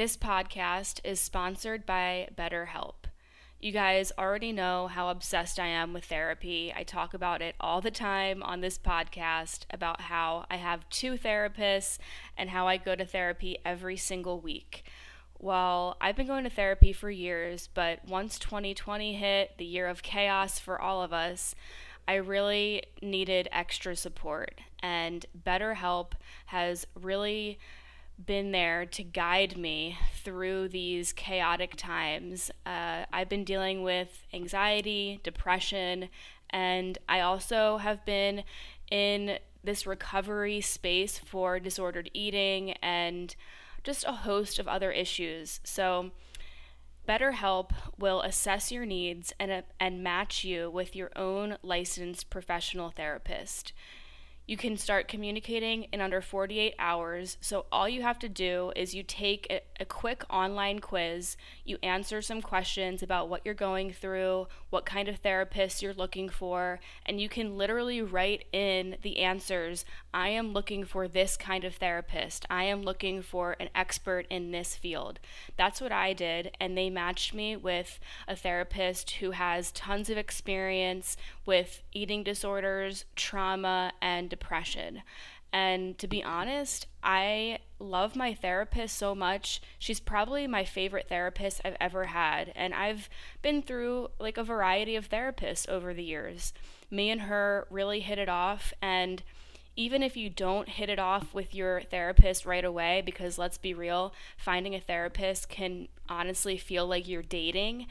This podcast is sponsored by BetterHelp. You guys already know how obsessed I am with therapy. I talk about it all the time on this podcast about how I have two therapists and how I go to therapy every single week. Well, I've been going to therapy for years, but once 2020 hit, the year of chaos for all of us, I really needed extra support. And BetterHelp has really been there to guide me through these chaotic times. Uh, I've been dealing with anxiety, depression, and I also have been in this recovery space for disordered eating and just a host of other issues. So, BetterHelp will assess your needs and, and match you with your own licensed professional therapist. You can start communicating in under 48 hours. So, all you have to do is you take a, a, quick online quiz, you answer some questions about what you're going through, what kind of therapist you're looking for, and you can literally write in the answers I am looking for this kind of therapist. I am looking for an expert in this field. That's what I did, and they matched me with a therapist who has tons of experience with eating disorders, trauma, and depression. And to be honest, I love my therapist so much. She's probably my favorite therapist I've ever had. And I've been through like a variety of therapists over the years. Me and her really hit it off. And even if you don't hit it off with your therapist right away, because let's be real, finding a therapist can honestly feel like you're dating.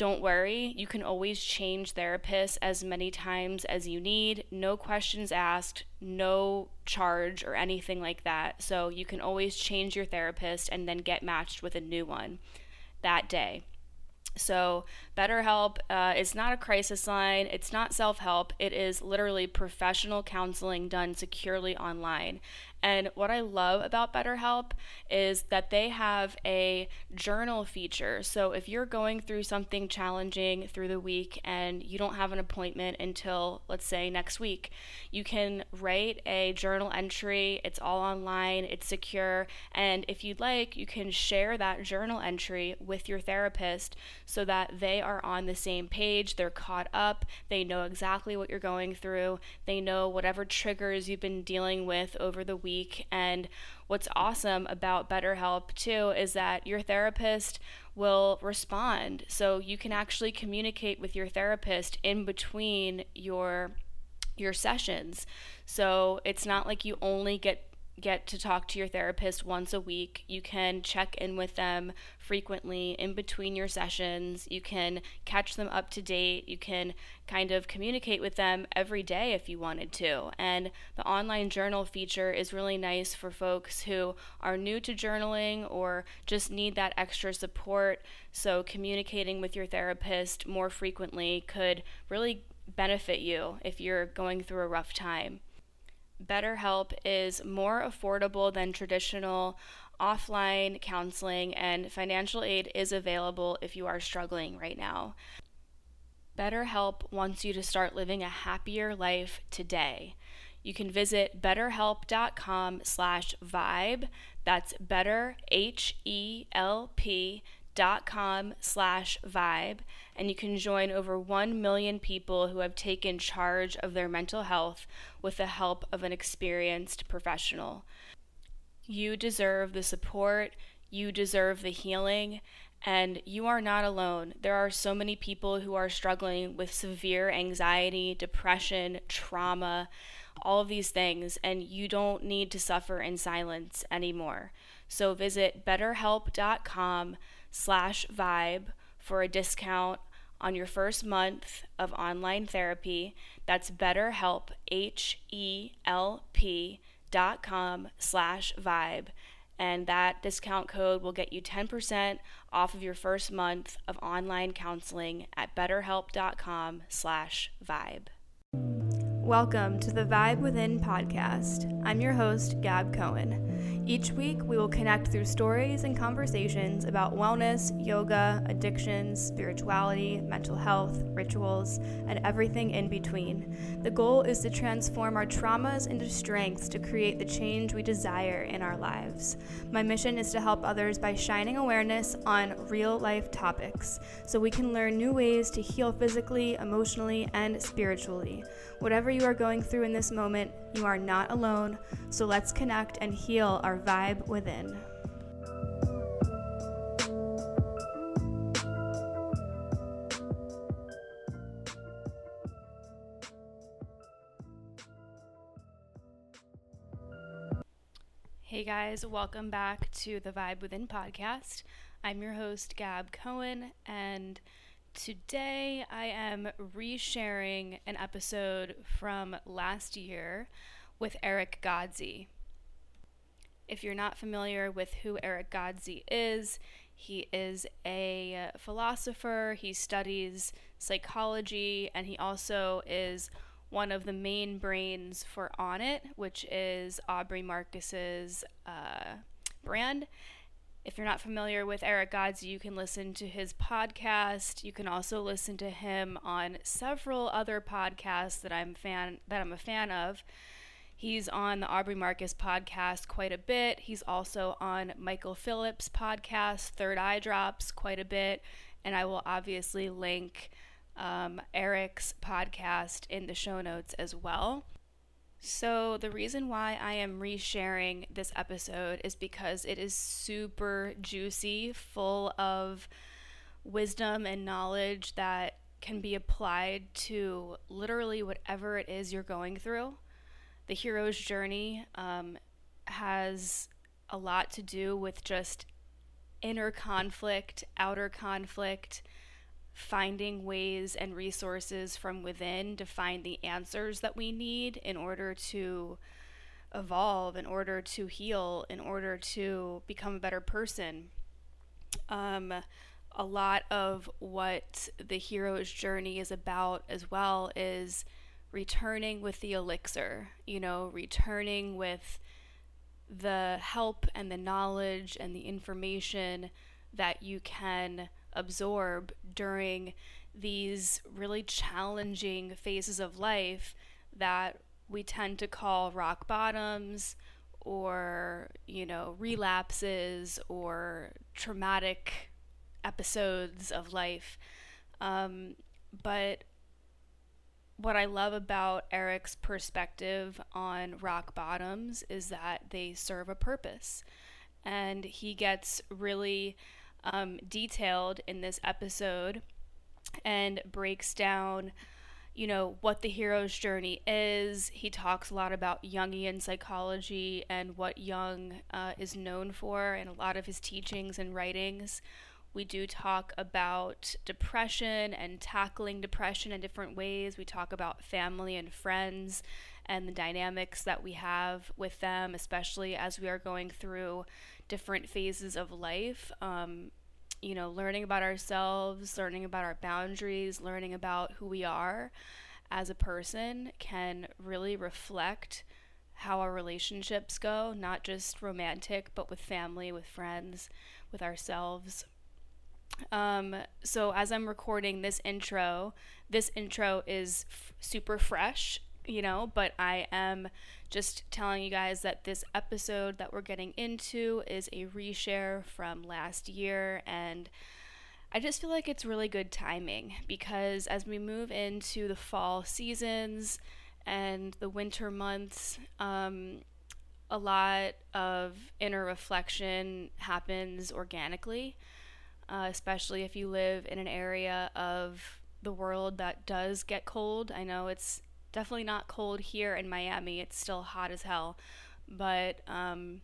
Don't worry, you can always change therapists as many times as you need. No questions asked, no charge or anything like that. So you can always change your therapist and then get matched with a new one that day. So, BetterHelp uh, is not a crisis line, it's not self help, it is literally professional counseling done securely online. And what I love about BetterHelp is that they have a journal feature. So if you're going through something challenging through the week and you don't have an appointment until, let's say, next week, you can write a journal entry. It's all online, it's secure. And if you'd like, you can share that journal entry with your therapist so that they are on the same page. They're caught up. They know exactly what you're going through. They know whatever triggers you've been dealing with over the week week. And what's awesome about BetterHelp too is that your therapist will respond. So you can actually communicate with your therapist in between your your sessions. So it's not like you only get get to talk to your therapist once a week. You can check in with them frequently in between your sessions. You can catch them up to date. You can kind of communicate with them every day if you wanted to. And the online journal feature is really nice for folks who are new to journaling or just need that extra support. So, communicating with your therapist more frequently could really benefit you if you're going through a rough time. BetterHelp is more affordable than traditional offline counseling, and financial aid is available if you are struggling right now. BetterHelp wants you to start living a happier life today. You can visit betterhelp.com slash vibe. That's better, H-E-L-P dot com slash vibe and you can join over 1 million people who have taken charge of their mental health with the help of an experienced professional. You deserve the support, you deserve the healing, and you are not alone. There are so many people who are struggling with severe anxiety, depression, trauma, all of these things, and you don't need to suffer in silence anymore. So visit betterhelp.com slash vibe for a discount on your first month of online therapy. That's BetterHelp, H-E-L-P dot com slash vibe. And that discount code will get you 10% off of your first month of online counseling at betterhelp.com slash vibe. Welcome to the Vibe Within podcast. I'm your host, Gab Cohen. Each week, we will connect through stories and conversations about wellness, yoga, addictions, spirituality, mental health, rituals, and everything in between. The goal is to transform our traumas into strengths to create the change we desire in our lives. My mission is to help others by shining awareness on real life topics so we can learn new ways to heal physically, emotionally, and spiritually. Whatever you are going through in this moment, you are not alone, so let's connect and heal our vibe within. Hey guys, welcome back to the Vibe Within podcast. I'm your host, Gab Cohen, and Today, I am resharing an episode from last year with Erick Godsey. If you're not familiar with who Erick Godsey is, he is a philosopher, he studies psychology, and he also is one of the main brains for Onnit, which is Aubrey Marcus's uh, brand. If you're not familiar with Erick Godsey, you can listen to his podcast. You can also listen to him on several other podcasts that I'm fan that I'm a fan of. He's on the Aubrey Marcus podcast quite a bit. He's also on Michael Phillips' podcast, Third Eye Drops, quite a bit. And I will obviously link um, Erick's podcast in the show notes as well. So, the reason why I am resharing this episode is because it is super juicy, full of wisdom and knowledge that can be applied to literally whatever it is you're going through. The hero's journey um, has a lot to do with just inner conflict, outer conflict, finding ways and resources from within to find the answers that we need in order to evolve, in order to heal, in order to become a better person. Um, a lot of what the hero's journey is about as well is returning with the elixir, you know, returning with the help and the knowledge and the information that you can absorb during these really challenging phases of life that we tend to call rock bottoms or, you know, relapses or traumatic episodes of life. Um, but what I love about Erick's perspective on rock bottoms is that they serve a purpose. And he gets really um, detailed in this episode and breaks down you know what the hero's journey is he talks a lot about jungian psychology and what jung uh, is known for and a lot of his teachings and writings we do talk about depression and tackling depression in different ways we talk about family and friends and the dynamics that we have with them especially as we are going through different phases of life. Um, you know, learning about ourselves, learning about our boundaries, learning about who we are as a person can really reflect how our relationships go, not just romantic, but with family, with friends, with ourselves. Um, so, as I'm recording this intro, this intro is f- super fresh, you know, but I am just telling you guys that this episode that we're getting into is a reshare from last year and I just feel like it's really good timing because as we move into the fall seasons and the winter months, um, a lot of inner reflection happens organically, uh, especially if you live in an area of the world that does get cold. I know it's definitely not cold here in Miami. It's still hot as hell, but um,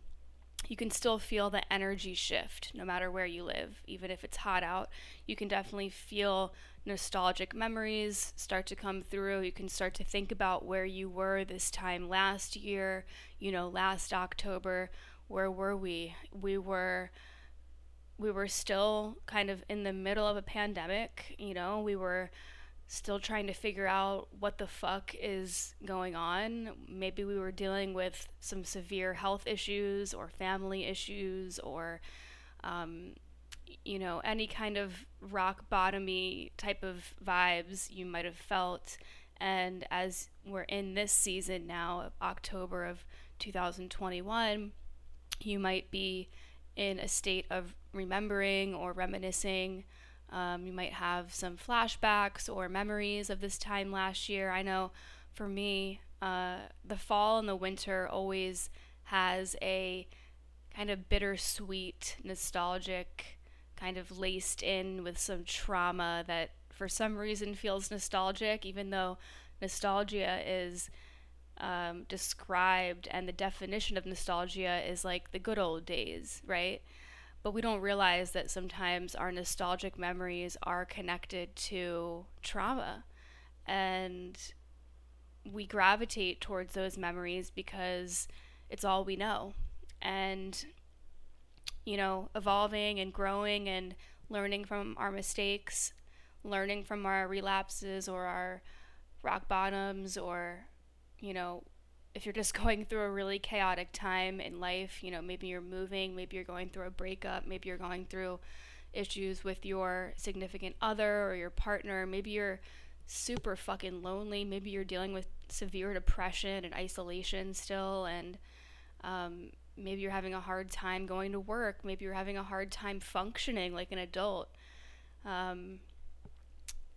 you can still feel the energy shift no matter where you live. Even if it's hot out, you can definitely feel nostalgic memories start to come through. You can start to think about where you were this time last year, you know, last October. Where were we? We were we were still kind of in the middle of a pandemic, you know, we were still trying to figure out what the fuck is going on. Maybe we were dealing with some severe health issues or family issues or, um, you know, any kind of rock bottomy type of vibes you might have felt. And as we're in this season now, October of 2021, you might be in a state of remembering or reminiscing um, you might have some flashbacks or memories of this time last year. I know for me, uh, the fall and the winter always has a kind of bittersweet, nostalgic, kind of laced in with some trauma that for some reason feels nostalgic, even though nostalgia is um, described and the definition of nostalgia is like the good old days, right? but we don't realize that sometimes our nostalgic memories are connected to trauma and we gravitate towards those memories because it's all we know and you know evolving and growing and learning from our mistakes learning from our relapses or our rock bottoms or you know if you're just going through a really chaotic time in life, you know, maybe you're moving, maybe you're going through a breakup, maybe you're going through issues with your significant other or your partner, maybe you're super fucking lonely, maybe you're dealing with severe depression and isolation still, and um, maybe you're having a hard time going to work, maybe you're having a hard time functioning like an adult. Um,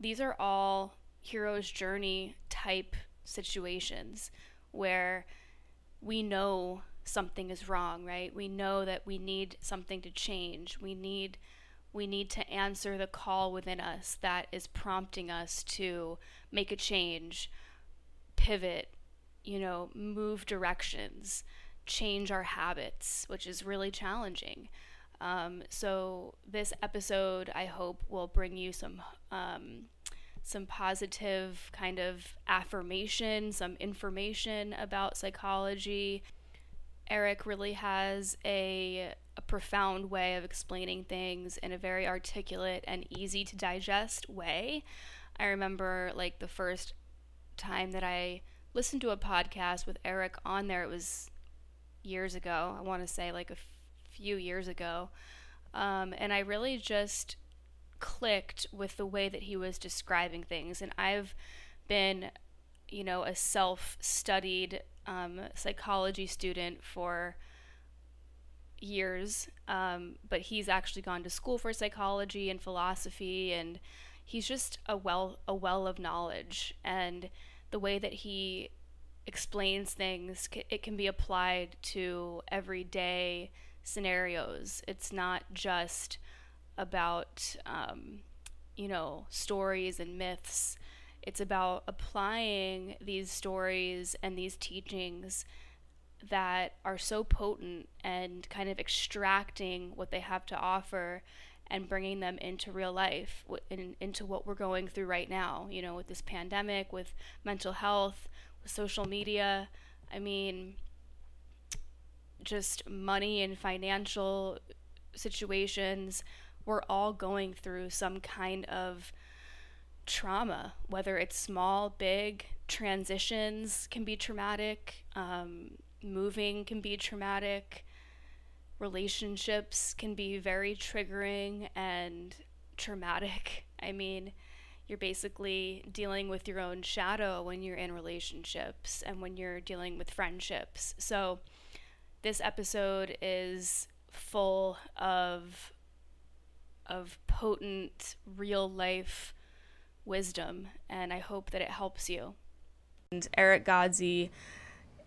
these are all hero's journey type situations where we know something is wrong, right? We know that we need something to change. We need we need to answer the call within us that is prompting us to make a change, pivot, you know, move directions, change our habits, which is really challenging. Um, so, this episode, I hope, will bring you some um, some positive kind of affirmation, some information about psychology. Erick really has a, a profound way of explaining things in a very articulate and easy to digest way. I remember like the first time that I listened to a podcast with Erick on there, it was years ago. I want to say like a f- few years ago. Um, and I really just clicked with the way that he was describing things. And I've been, you know, a self studied um, psychology student for years, um, but he's actually gone to school for psychology and philosophy, and he's just a well a well of knowledge. And the way that he explains things, it can be applied to everyday scenarios. It's not just about, um, you know, stories and myths. It's about applying these stories and these teachings that are so potent and kind of extracting what they have to offer and bringing them into real life, in, into what we're going through right now, you know, with this pandemic, with mental health, with social media. I mean, just money and financial situations we're all going through some kind of trauma, whether it's small, big, transitions can be traumatic, um, moving can be traumatic, relationships can be very triggering and traumatic. I mean, you're basically dealing with your own shadow when you're in relationships and when you're dealing with friendships. So, this episode is full of of potent, real life wisdom, and I hope that it helps you. And Erick Godsey,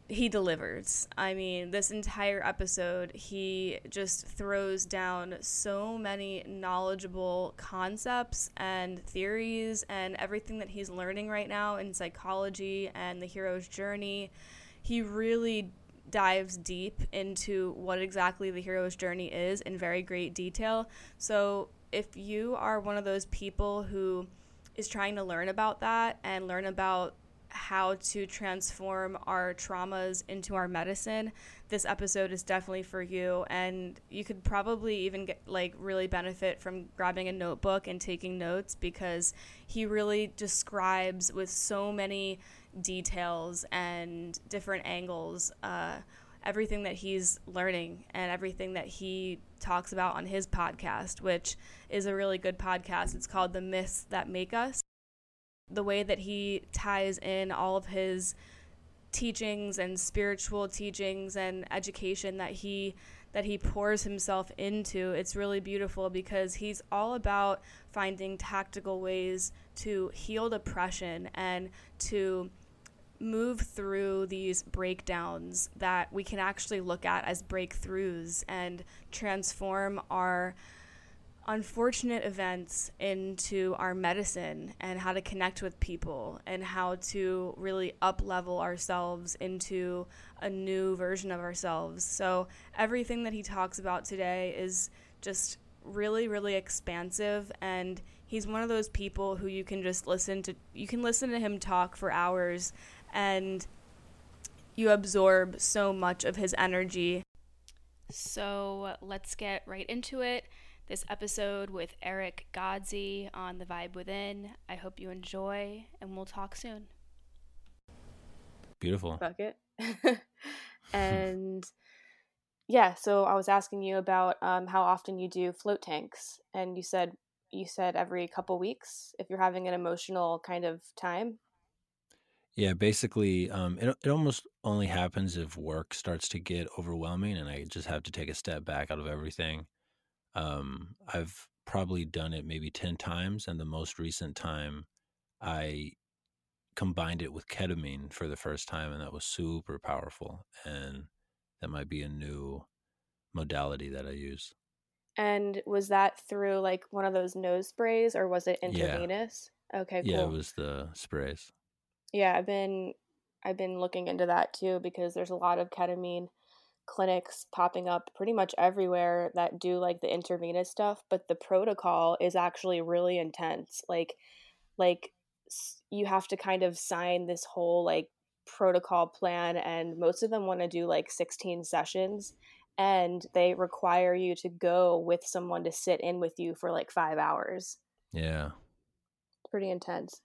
he delivers. I mean, this entire episode, he just throws down so many knowledgeable concepts and theories and everything that he's learning right now in psychology and the hero's journey. He really dives deep into what exactly the hero's journey is in very great detail. So, if you are one of those people who is trying to learn about that and learn about how to transform our traumas into our medicine, this episode is definitely for you. And you could probably even get like really benefit from grabbing a notebook and taking notes because he really describes with so many details and different angles uh, everything that he's learning and everything that he talks about on his podcast, which is a really good podcast. It's called The Myths That Make Us the way that he ties in all of his teachings and spiritual teachings and education that he that he pours himself into it's really beautiful because he's all about finding tactical ways to heal depression and to move through these breakdowns that we can actually look at as breakthroughs and transform our unfortunate events into our medicine and how to connect with people and how to really up level ourselves into a new version of ourselves. So everything that he talks about today is just really really expansive and he's one of those people who you can just listen to you can listen to him talk for hours and you absorb so much of his energy. So let's get right into it this episode with Erick Godsey on The Vibe Within. I hope you enjoy, and we'll talk soon. Beautiful. Fuck it. and yeah, so I was asking you about um, how often you do float tanks, and you said you said every couple weeks if you're having an emotional kind of time. Yeah, basically, um, it it almost only happens if work starts to get overwhelming, and I just have to take a step back out of everything um, I've probably done it maybe 10 times. And the most recent time, I combined it with ketamine for the first time, and that was super powerful. And that might be a new modality that I use. And was that through like one of those nose sprays or was it intravenous? Yeah. Okay, cool. Yeah, it was the sprays. Yeah, I've been I've been looking into that too because there's a lot of ketamine clinics popping up pretty much everywhere that do like the intravenous stuff but the protocol is actually really intense like like you have to kind of sign this whole like protocol plan and most of them want to do like 16 sessions and they require you to go with someone to sit in with you for like 5 hours. Yeah. Pretty intense.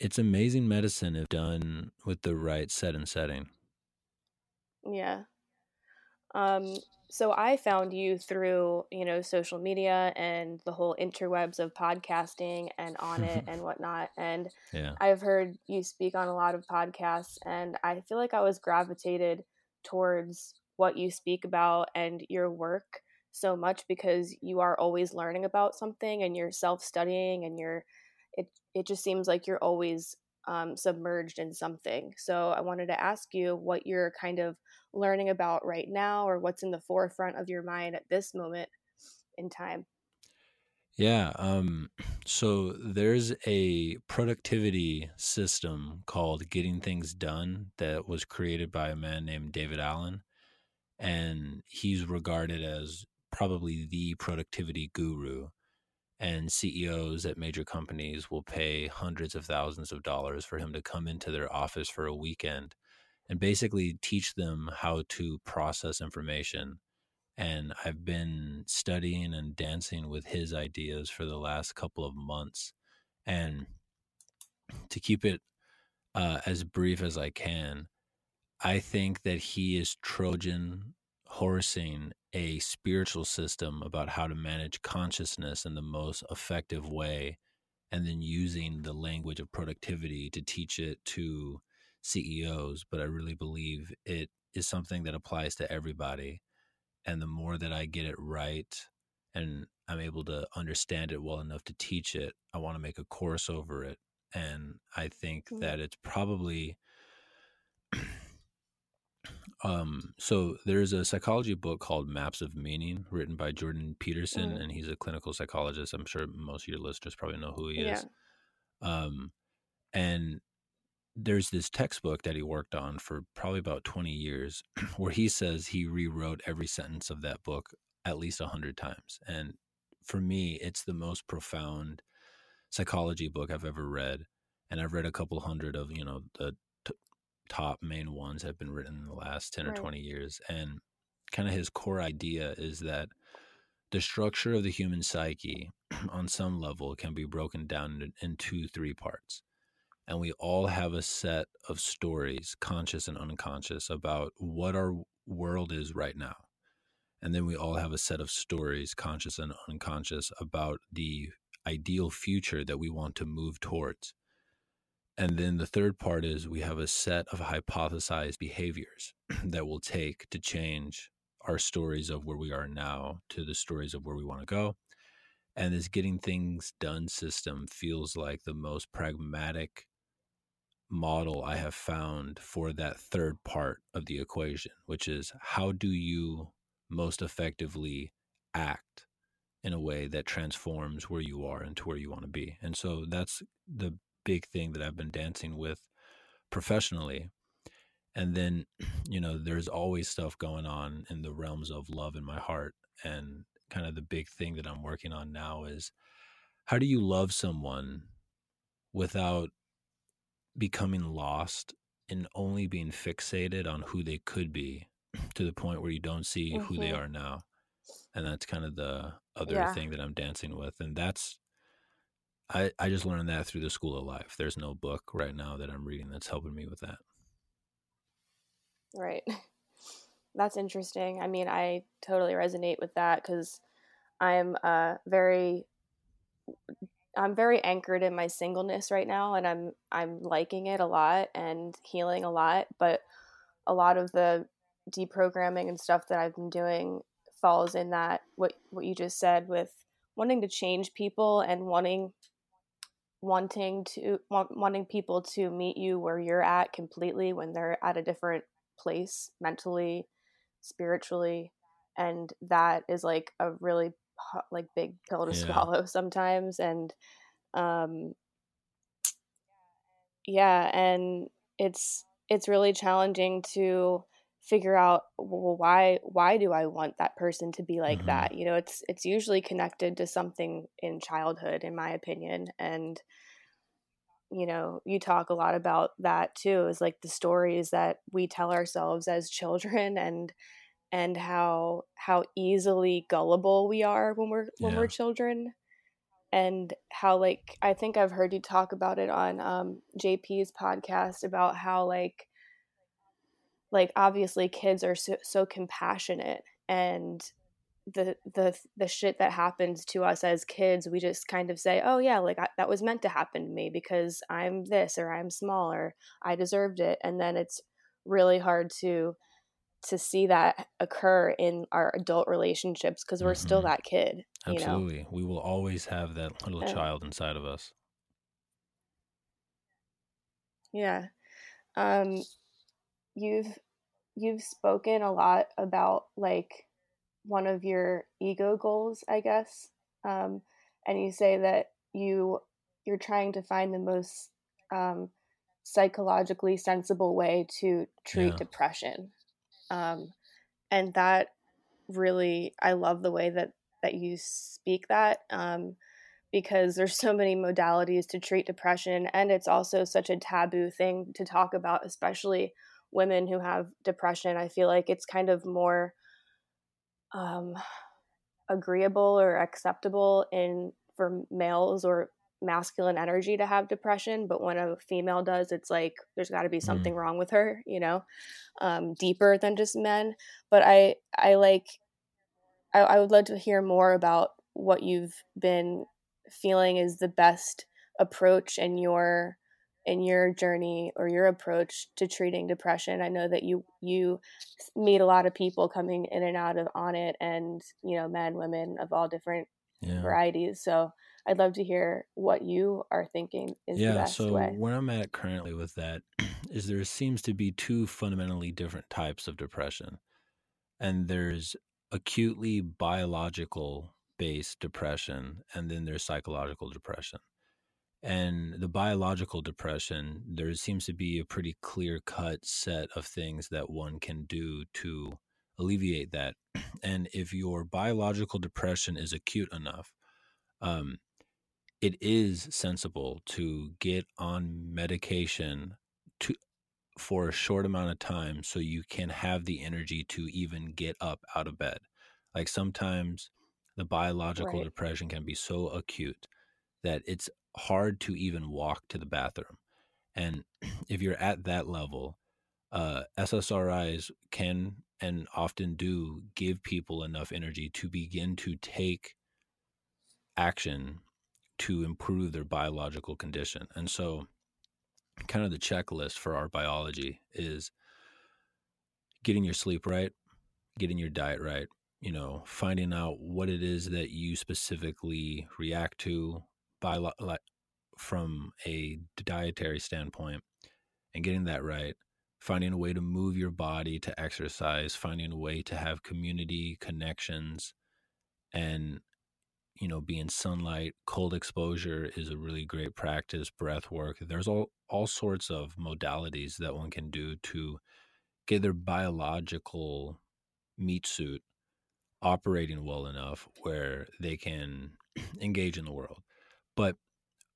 It's amazing medicine if done with the right set and setting. Yeah. Um, so I found you through, you know, social media and the whole interwebs of podcasting and Onnit and whatnot. And yeah. I've heard you speak on a lot of podcasts and I feel like I was gravitated towards what you speak about and your work so much because you are always learning about something and you're self-studying and you're it it just seems like you're always um, submerged in something. So I wanted to ask you what you're kind of learning about right now or what's in the forefront of your mind at this moment in time. Yeah. Um, so there's a productivity system called Getting Things Done that was created by a man named David Allen. And he's regarded as probably the productivity guru and CEOs at major companies will pay hundreds of thousands of dollars for him to come into their office for a weekend and basically teach them how to process information. And I've been studying and dancing with his ideas for the last couple of months. And to keep it uh, as brief as I can, I think that he is Trojan horsing a spiritual system about how to manage consciousness in the most effective way and then using the language of productivity to teach it to CEOs but I really believe it is something that applies to everybody and the more that I get it right and I'm able to understand it well enough to teach it I want to make a course over it and I think mm-hmm. that it's probably um, so there's a psychology book called Maps of Meaning, written by Jordan Peterson, mm. and he's a clinical psychologist. I'm sure most of your listeners probably know who he yeah. is. Um, and there's this textbook that he worked on for probably about 20 years, where he says he rewrote every sentence of that book at least a hundred times. And for me, it's the most profound psychology book I've ever read. and I've read a couple hundred of you know the top main ones have been written in the last ten right. or twenty years, and kind of his core idea is that the structure of the human psyche on some level can be broken down into three parts and we all have a set of stories conscious and unconscious about what our world is right now and then we all have a set of stories conscious and unconscious about the ideal future that we want to move towards and then the third part is we have a set of hypothesized behaviors that we'll take to change our stories of where we are now to the stories of where we want to go. And this getting things done system feels like the most pragmatic model I have found for that third part of the equation, which is how do you most effectively act in a way that transforms where you are into where you want to be. And so that's the big thing that I've been dancing with professionally and then you know there's always stuff going on in the realms of love in my heart and kind of the big thing that i'm working on now is how do you love someone without becoming lost and only being fixated on who they could be to the point where you don't see mm-hmm. who they mm-hmm. are now and that's kind of the other yeah. thing that i'm dancing with and that's I, I just learned that through the school of life there's no book right now that i'm reading that's helping me with that Right. That's interesting. I mean, I totally resonate with that because I'm uh, very I'm very anchored in my singleness right now and I'm I'm liking it a lot and healing a lot, but a lot of the deprogramming and stuff that I've been doing falls in that what what you just said with wanting to change people and wanting wanting to want, wanting people to meet you where you're at completely when they're at a different place mentally, spiritually, and that is like a really like big pill to yeah. swallow sometimes and um yeah and it's it's really challenging to figure out well why why do i want that person to be like mm-hmm. that you know it's it's usually connected to something in childhood in my opinion and you know you talk a lot about that too is like the stories that we tell ourselves as children and and how how easily gullible we are when we're when yeah. we're children and how like i think i've heard you talk about it on um, jp's podcast about how like like obviously kids are so, so compassionate and the the the shit that happens to us as kids we just kind of say oh yeah like I, that was meant to happen to me because i'm this or i'm small or i deserved it. And then it's really hard to to see that occur in our adult relationships because we're mm-hmm. still that kid absolutely know? we will always have that little child inside of us. Yeah. Um you've you've spoken a lot about like one of your ego goals, I guess. Um, and you say that you you're trying to find the most um, psychologically sensible way to treat yeah. depression, um, and that really I love the way that that you speak that um, because there's so many modalities to treat depression, and it's also such a taboo thing to talk about, especially women who have depression. I feel like it's kind of more um, agreeable or acceptable in for males or masculine energy to have depression but when a female does it's like there's got to be something mm. wrong with her you know um, deeper than just men but i i like I, I would love to hear more about what you've been feeling is the best approach in your in your journey or your approach to treating depression. I know that you you meet a lot of people coming in and out of Onnit and you know men women of all different yeah. varieties so i'd love to hear what you are thinking is yeah, the best so way. where i'm at currently with that is there seems to be two fundamentally different types of depression and there's acutely biological based depression and then there's psychological depression and the biological depression, there seems to be a pretty clear cut set of things that one can do to alleviate that. And if your biological depression is acute enough, um, it is sensible to get on medication to for a short amount of time so you can have the energy to even get up out of bed. Like sometimes the biological Right. depression can be so acute that it's hard to even walk to the bathroom. And if you're at that level, uh, SSRIs can and often do give people enough energy to begin to take action to improve their biological condition. And so, kind of the checklist for our biology is getting your sleep right, getting your diet right, you know, finding out what it is that you specifically react to by like from a dietary standpoint and getting that right finding a way to move your body to exercise finding a way to have community connections and you know be in sunlight cold exposure is a really great practice breath work. There's all all sorts of modalities that one can do to get their biological meat suit operating well enough where they can engage in the world but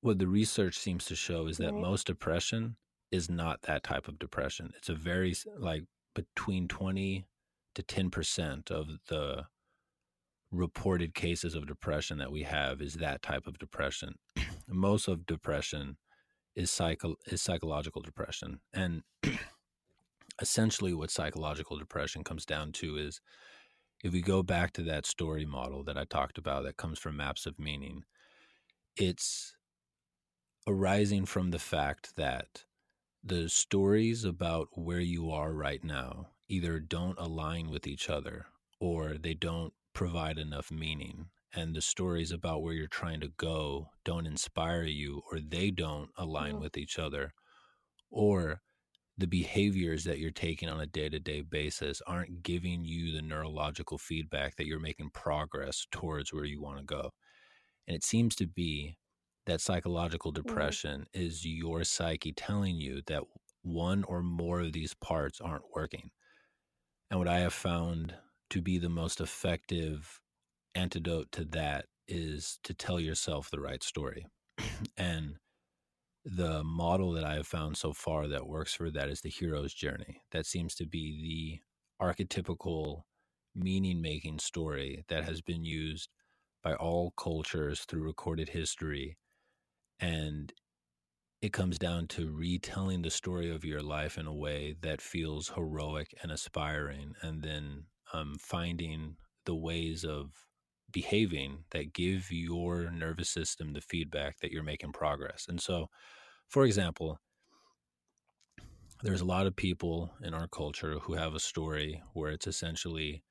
what the research seems to show is that Right. most depression is not that type of depression. It's a very like between 20 to 10% of the reported cases of depression that we have is that type of depression. most of depression is psycho is psychological depression. And essentially what psychological depression comes down to is if we go back to that story model that I talked about that comes from maps of meaning, it's arising from the fact that the stories about where you are right now either don't align with each other or they don't provide enough meaning. And the stories about where you're trying to go don't inspire you or they don't align Mhm. with each other. Or the behaviors that you're taking on a day to day basis aren't giving you the neurological feedback that you're making progress towards where you want to go. And it seems to be that psychological mm-hmm. depression is your psyche telling you that one or more of these parts aren't working. And what I have found to be the most effective antidote to that is to tell yourself the right story. and the model that I have found so far that works for that is the hero's journey. That seems to be the archetypical meaning making story that has been used by all cultures through recorded history. And it comes down to retelling the story of your life in a way that feels heroic and aspiring, and then um, finding the ways of behaving that give your nervous system the feedback that you're making progress. And so, for example, there's a lot of people in our culture who have a story where it's essentially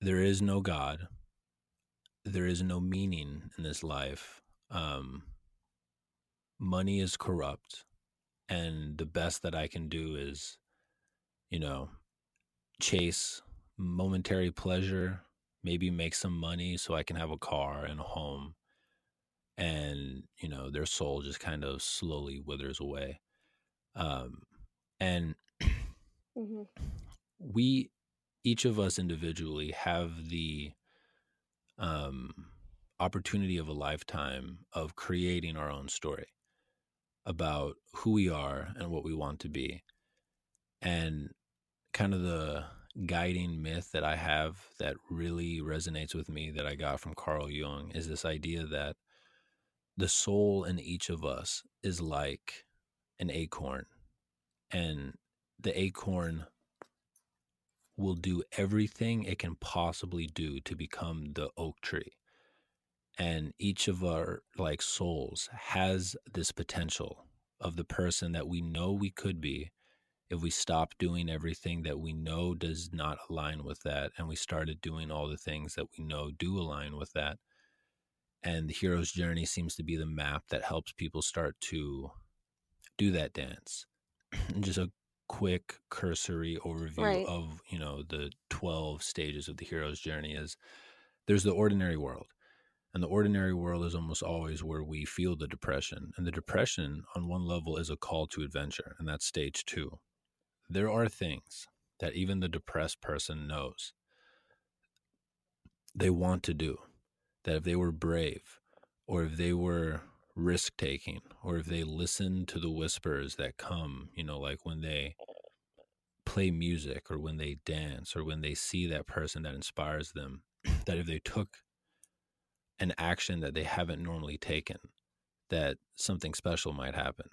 there is no God, there is no meaning in this life. Um, money is corrupt, and the best that I can do is, you know, chase momentary pleasure, maybe make some money so I can have a car and a home. And, you know, their soul just kind of slowly withers away. Um, and Mhm. we, each of us individually, have the um, opportunity of a lifetime of creating our own story about who we are and what we want to be. And kind of the guiding myth that I have that really resonates with me that I got from Carl Jung is this idea that the soul in each of us is like an acorn, and the acorn will do everything it can possibly do to become the oak tree. And each of our like souls has this potential of the person that we know we could be if we stop doing everything that we know does not align with that and we started doing all the things that we know do align with that and the hero's journey seems to be the map that helps people start to do that dance and just a quick cursory overview Right. of you know the 12 stages of the hero's journey is there's the ordinary world and the ordinary world is almost always where we feel the depression and the depression on one level is a call to adventure and that's stage two there are things that even the depressed person knows they want to do that if they were brave or if they were risk taking, or if they listen to the whispers that come, you know, like when they play music or when they dance or when they see that person that inspires them, that if they took an action that they haven't normally taken, that something special might happen.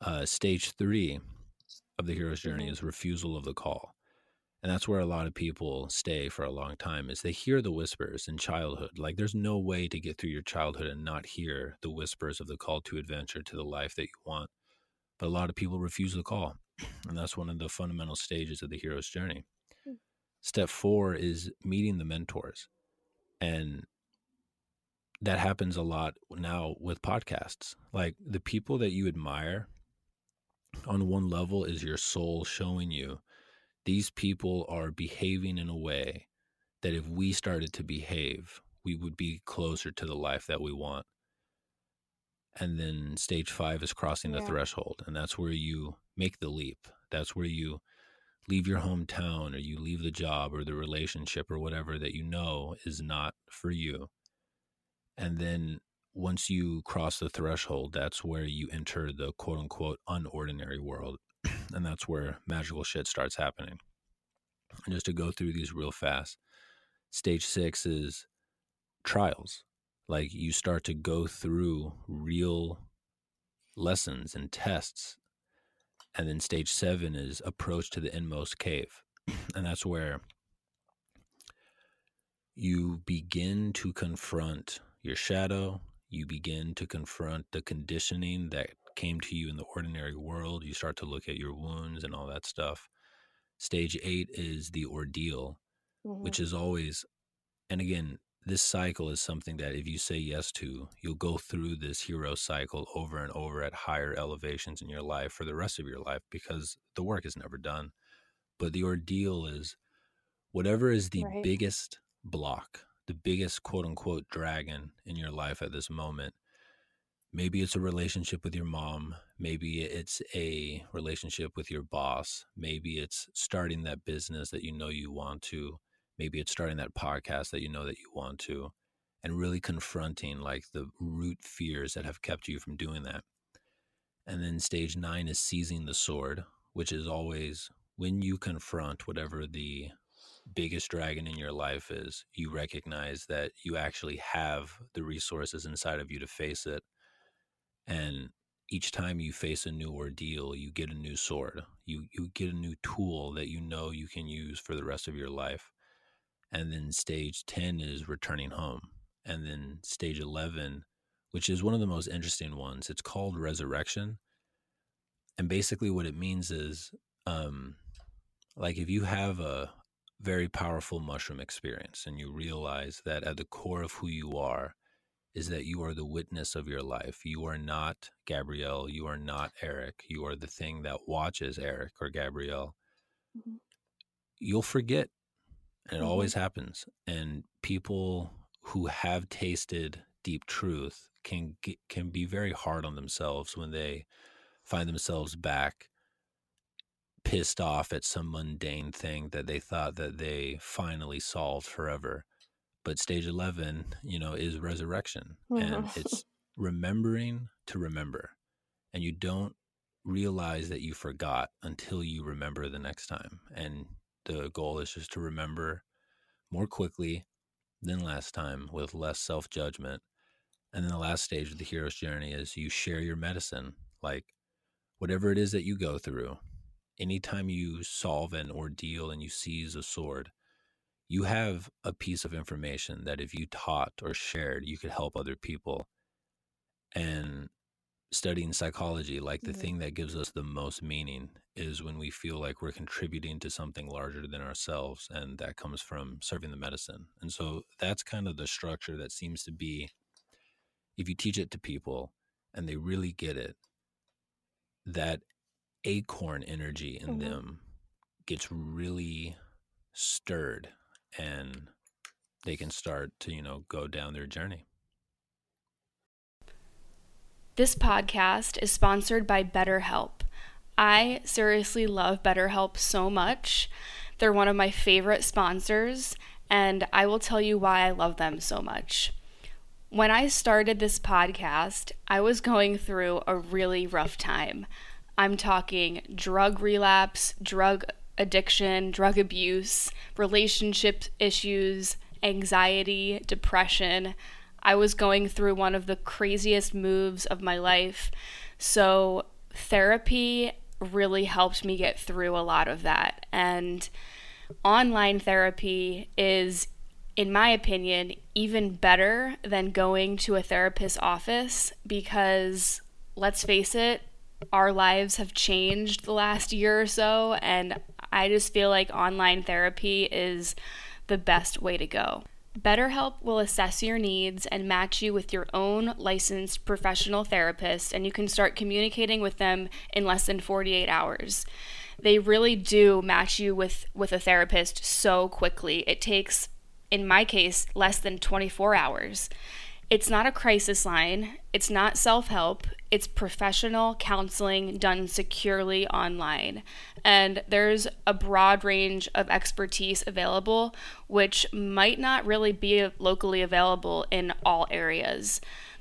Uh, stage three of the hero's journey mm-hmm. is refusal of the call and that's where a lot of people stay for a long time is they hear the whispers in childhood like there's no way to get through your childhood and not hear the whispers of the call to adventure to the life that you want but a lot of people refuse the call and that's one of the fundamental stages of the hero's journey hmm. step four is meeting the mentors and that happens a lot now with podcasts like the people that you admire on one level is your soul showing you these people are behaving in a way that if we started to behave, we would be closer to the life that we want. And then stage five is crossing the yeah. threshold. And that's where you make the leap. That's where you leave your hometown or you leave the job or the relationship or whatever that you know is not for you. And then once you cross the threshold, that's where you enter the quote unquote unordinary world. And that's where magical shit starts happening. And just to go through these real fast, stage six is trials. Like you start to go through real lessons and tests. And then stage seven is approach to the inmost cave. And that's where you begin to confront your shadow. You begin to confront the conditioning that came to you in the ordinary world. You start to look at your wounds and all that stuff. Stage eight is the ordeal, mm-hmm. which is always, and again, this cycle is something that if you say yes to, you'll go through this hero cycle over and over at higher elevations in your life for the rest of your life because the work is never done. But the ordeal is whatever is the right. biggest block, the biggest quote unquote dragon in your life at this moment maybe it's a relationship with your mom maybe it's a relationship with your boss maybe it's starting that business that you know you want to maybe it's starting that podcast that you know that you want to and really confronting like the root fears that have kept you from doing that. And then stage 9 is seizing the sword which is always when you confront whatever the biggest dragon in your life is you recognize that you actually have the resources inside of you to face it and each time you face a new ordeal you get a new sword. You you get a new tool that you know you can use for the rest of your life. And then stage 10 is returning home. And then stage 11 which is one of the most interesting ones it's called resurrection. And basically what it means is um like if you have a very powerful mushroom experience and you realize that at the core of who you are is that you are the witness of your life. You are not Gabrielle. You are not Erick. You are the thing that watches Erick or Gabrielle. Mm-hmm. You'll forget. And it mm-hmm. always happens. And people who have tasted deep truth can can be very hard on themselves when they find themselves back pissed off at some mundane thing that they thought that they finally solved forever but stage 11 you know is resurrection. Mm-hmm. and it's remembering to remember. And you don't realize that you forgot until you remember the next time. And the goal is just to remember more quickly than last time with less self-judgment. And then the last stage of the hero's journey is you share your medicine. Like whatever it is that you go through anytime you solve an ordeal and you seize a sword you have a piece of information that if you taught or shared, you could help other people. And studying psychology, like the mm-hmm. thing that gives us the most meaning is when we feel like we're contributing to something larger than ourselves. And that comes from serving the medicine. And so that's kind of the structure that seems to be, if you teach it to people and they really get it, that acorn energy in mm-hmm. them gets really stirred and they can start to, you know, go down their journey. This podcast is sponsored by BetterHelp. I seriously love BetterHelp so much. They're one of my favorite sponsors, and I will tell you why I love them so much. When I started this podcast, I was going through a really rough time. I'm talking drug relapse, drug addiction, drug abuse, relationship issues, anxiety, depression. I was going through one of the craziest moves of my life. So, therapy really helped me get through a lot of that. And online therapy is in my opinion, even better than going to a therapist's office because let's face it, our lives have changed the last year or so, and I just feel like online therapy is the best way to go. BetterHelp will assess your needs and match you with your own licensed professional therapist, and you can start communicating with them in less than 48 hours. They really do match you with, with a therapist so quickly. It takes in my case, less than 24 hours. It's not a crisis line, it's not self help, it's professional counseling done securely online. And there's a broad range of expertise available, which might not really be locally available in all areas.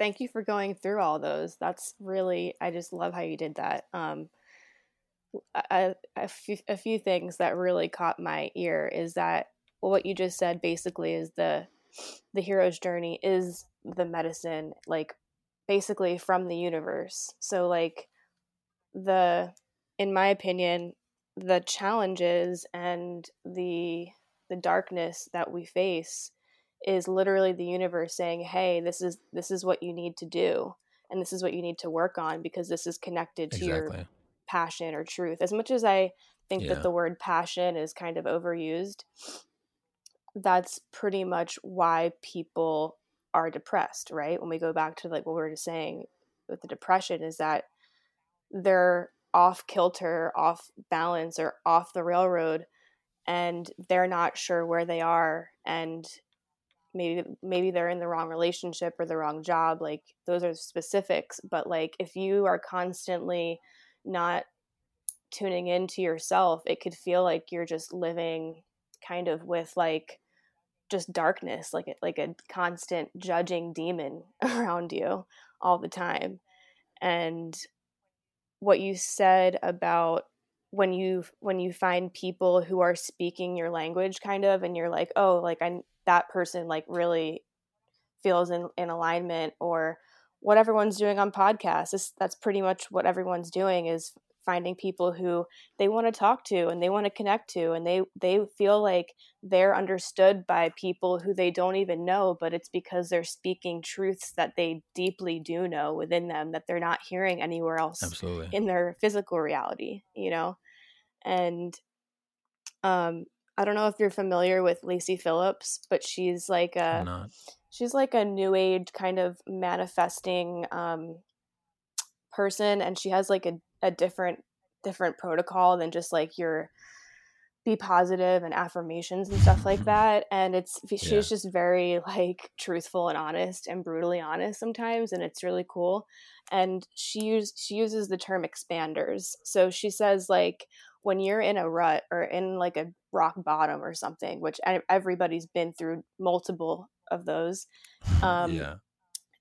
thank you for going through all those. That's really i just love how you did that. Um a, a, few, a few things that really caught my ear is that what you just said basically is the the hero's journey is the medicine like basically from the universe. So like the in my opinion the challenges and the the darkness that we face is literally the universe saying hey this is this is what you need to do and this is what you need to work on because this is connected to exactly. your passion or truth. As much as I think yeah. that the word passion is kind of overused, that's pretty much why people are depressed, right? When we go back to like what we were just saying with the depression is that they're off kilter, off balance, or off the railroad and they're not sure where they are and maybe maybe they're in the wrong relationship or the wrong job like those are specifics but like if you are constantly not tuning into yourself, it could feel like you're just living kind of with like just darkness, like like a constant judging demon around you all the time. And what you said about when you when you find people who are speaking your language kind of and you're like, "Oh, like I that person like really feels in in alignment or what everyone's doing on podcasts. that's pretty much what everyone's doing is finding people who they want to talk to and they want to connect to and they they feel like they're understood by people who they don't even know but it's because they're speaking truths that they deeply do know within them that they're not hearing anywhere else Absolutely. in their physical reality you know and um I don't know if you're familiar with Lacy Phillips but she's like a she's like a new age kind of manifesting um person and she has like a a different different protocol than just like your be positive and affirmations and stuff like that and it's she's yeah. just very like truthful and honest and brutally honest sometimes and it's really cool and she use she uses the term expanders. So she says like when you're in a rut or in like a rock bottom or something which everybody's been through multiple of those um yeah.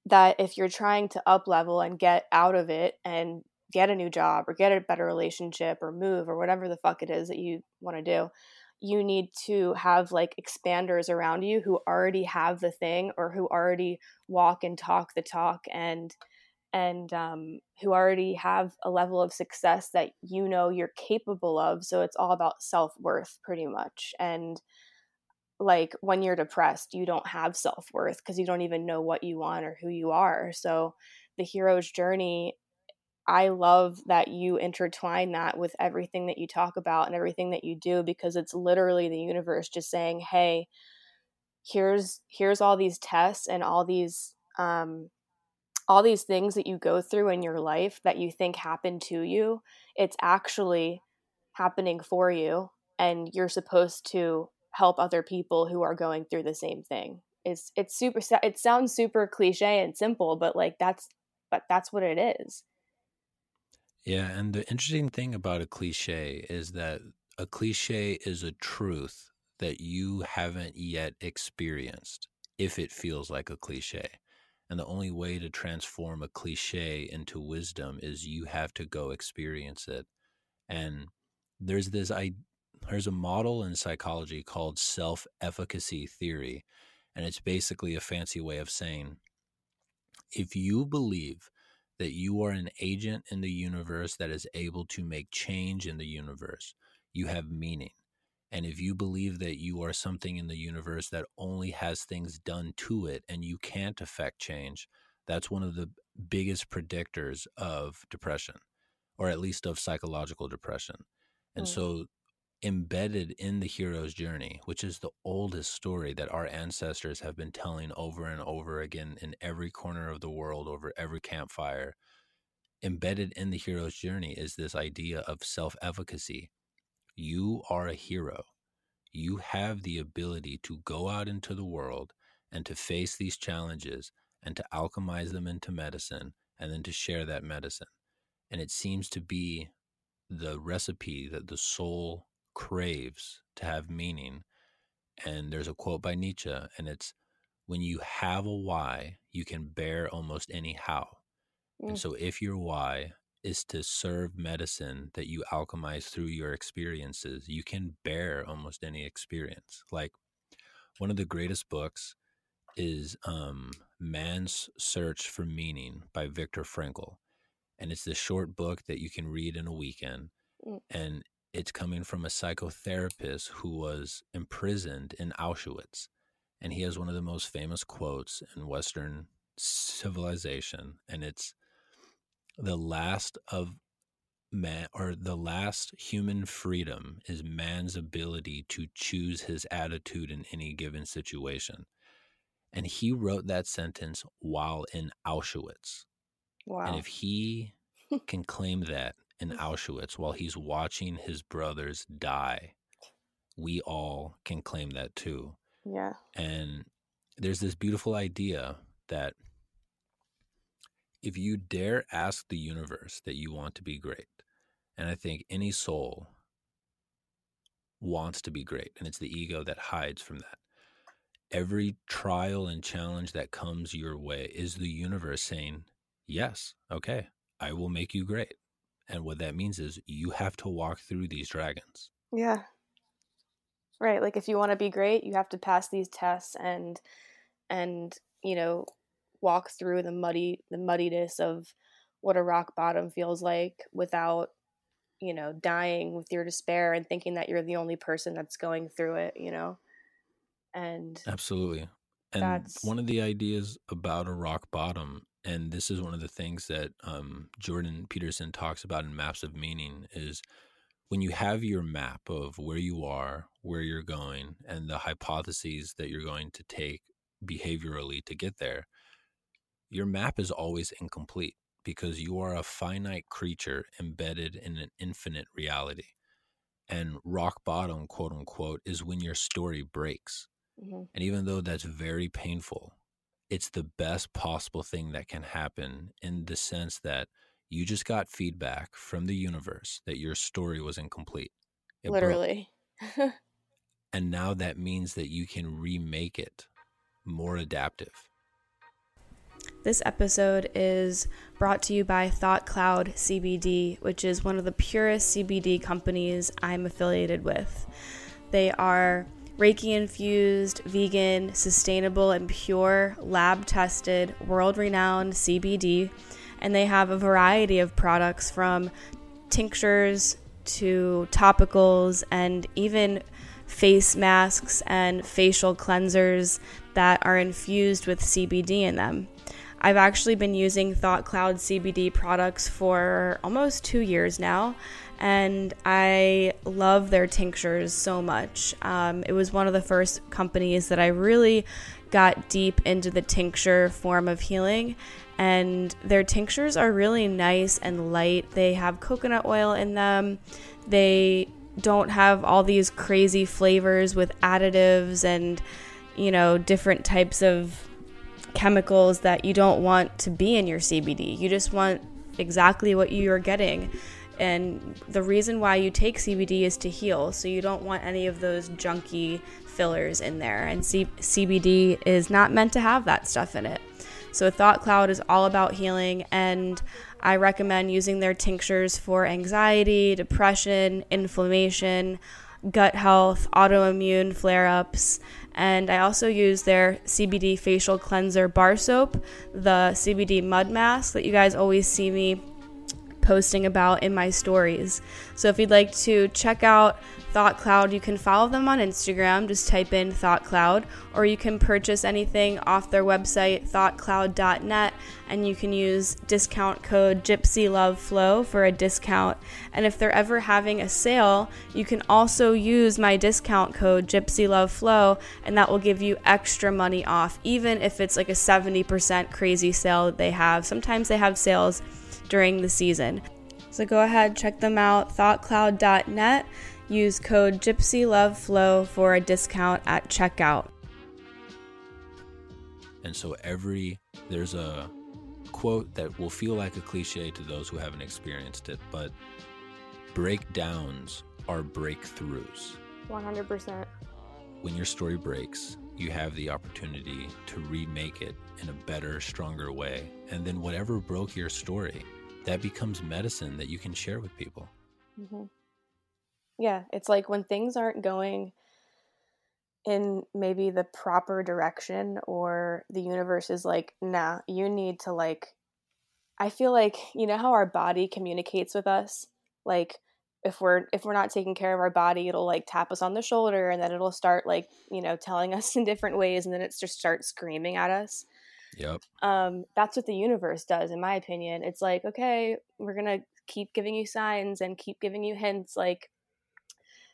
that if you're trying to up level and get out of it and get a new job or get a better relationship or move or whatever the fuck it is that you want to do you need to have like expanders around you who already have the thing or who already walk and talk the talk and and um, who already have a level of success that you know you're capable of so it's all about self-worth pretty much and like when you're depressed you don't have self-worth because you don't even know what you want or who you are so the hero's journey I love that you intertwine that with everything that you talk about and everything that you do because it's literally the universe just saying, "Hey, here's here's all these tests and all these um all these things that you go through in your life that you think happen to you. It's actually happening for you and you're supposed to help other people who are going through the same thing." It's it's super it sounds super cliche and simple, but like that's but that's what it is. Yeah, and the interesting thing about a cliche is that a cliche is a truth that you haven't yet experienced if it feels like a cliche. And the only way to transform a cliche into wisdom is you have to go experience it. And there's this I there's a model in psychology called self-efficacy theory, and it's basically a fancy way of saying if you believe that you are an agent in the universe that is able to make change in the universe. You have meaning. And if you believe that you are something in the universe that only has things done to it and you can't affect change, that's one of the biggest predictors of depression, or at least of psychological depression. And mm. so, embedded in the hero's journey, which is the oldest story that our ancestors have been telling over and over again in every corner of the world, over every campfire, embedded in the hero's journey is this idea of self efficacy. You are a hero. You have the ability to go out into the world and to face these challenges and to alchemize them into medicine and then to share that medicine. And it seems to be the recipe that the soul craves to have meaning. And there's a quote by Nietzsche, and it's when you have a why, you can bear almost any how. Mm. And so if your why is to serve medicine that you alchemize through your experiences, you can bear almost any experience. Like one of the greatest books is um, Man's Search for Meaning by Viktor Frankl. And it's this short book that you can read in a weekend. Mm. And it's coming from a psychotherapist who was imprisoned in Auschwitz. And he has one of the most famous quotes in Western civilization. And it's the last of man or the last human freedom is man's ability to choose his attitude in any given situation. And he wrote that sentence while in Auschwitz. Wow. And if he can claim that in Auschwitz while he's watching his brothers die, we all can claim that too. Yeah. And there's this beautiful idea that if you dare ask the universe that you want to be great, and I think any soul wants to be great, and it's the ego that hides from that. Every trial and challenge that comes your way is the universe saying, Yes, okay, I will make you great. And what that means is you have to walk through these dragons. Yeah. Right. Like if you want to be great, you have to pass these tests and and you know walk through the muddy the muddiness of what a rock bottom feels like without you know dying with your despair and thinking that you're the only person that's going through it you know? And absolutely and that's... one of the ideas about a rock bottom and this is one of the things that um, jordan peterson talks about in maps of meaning is when you have your map of where you are where you're going and the hypotheses that you're going to take behaviorally to get there your map is always incomplete because you are a finite creature embedded in an infinite reality. And rock bottom, quote unquote, is when your story breaks. Mm-hmm. And even though that's very painful, it's the best possible thing that can happen in the sense that you just got feedback from the universe that your story was incomplete. It Literally. and now that means that you can remake it more adaptive. This episode is brought to you by Thought Cloud CBD, which is one of the purest CBD companies I'm affiliated with. They are Reiki infused, vegan, sustainable, and pure, lab tested, world renowned CBD. And they have a variety of products from tinctures to topicals and even face masks and facial cleansers that are infused with CBD in them. I've actually been using Thought Cloud CBD products for almost two years now, and I love their tinctures so much. Um, it was one of the first companies that I really got deep into the tincture form of healing, and their tinctures are really nice and light. They have coconut oil in them. They don't have all these crazy flavors with additives and you know different types of chemicals that you don't want to be in your CBD. You just want exactly what you are getting. And the reason why you take CBD is to heal. So you don't want any of those junky fillers in there. And C- CBD is not meant to have that stuff in it. So Thought Cloud is all about healing. And I recommend using their tinctures for anxiety, depression, inflammation, gut health, autoimmune flare ups. And I also use their CBD facial cleanser bar soap, the CBD mud mask that you guys always see me posting about in my stories. So if you'd like to check out Thought Cloud, you can follow them on Instagram. Just type in Thought Cloud, or you can purchase anything off their website, thoughtcloud.net, and you can use discount code Gypsy Love Flow for a discount. And if they're ever having a sale, you can also use my discount code Gypsy Love Flow, and that will give you extra money off, even if it's like a 70% crazy sale that they have. Sometimes they have sales during the season. So go ahead, check them out, thoughtcloud.net. Use code GypsyLoveFlow for a discount at checkout. And so every there's a quote that will feel like a cliche to those who haven't experienced it, but breakdowns are breakthroughs. 100%. When your story breaks, you have the opportunity to remake it in a better, stronger way. And then whatever broke your story, that becomes medicine that you can share with people. Mm-hmm. Yeah, it's like when things aren't going in maybe the proper direction or the universe is like nah you need to like i feel like you know how our body communicates with us? Like if we're if we're not taking care of our body it'll like tap us on the shoulder and then it'll start like you know telling us in different ways and then it just starts screaming at us. Yep. Um that's what the universe does in my opinion. It's like okay we're gonna keep giving you signs and keep giving you hints like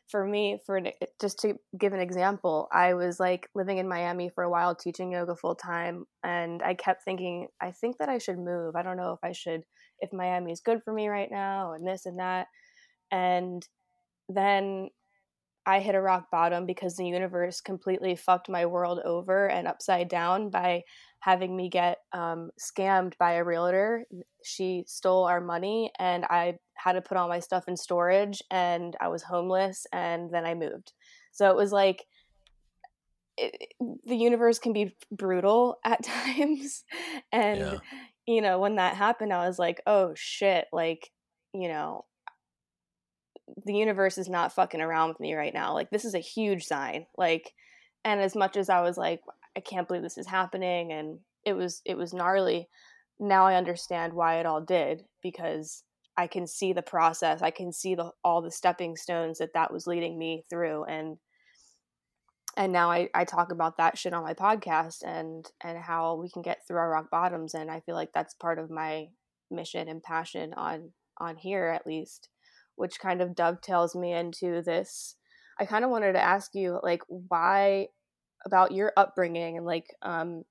for me for eh, just to give an example i was like living in miami for a while teaching yoga full time and i kept thinking i think that i should move. I don't know if i should if miami is good for me right now and this and that. And then I hit a rock bottom because the universe completely fucked my world over and upside down by having me get um, scammed by a realtor. She stole our money, and I had to put all my stuff in storage, and I was homeless, and then I moved. So it was like it, the universe can be brutal at times, and yeah. you know when that happened, I was like, oh shit, like you know the universe is not fucking around with me right now. Like this is a huge sign. Like and as much as I was like I can't believe this is happening and it was it was gnarly, now I understand why it all did because I can see the process. I can see the all the stepping stones that that was leading me through and and now I, I talk about that shit on my podcast and and how we can get through our rock bottoms and I feel like that's part of my mission and passion on on here at least which kind of dovetails me into this. I kind of wanted to ask you, like, why about your upbringing and like um,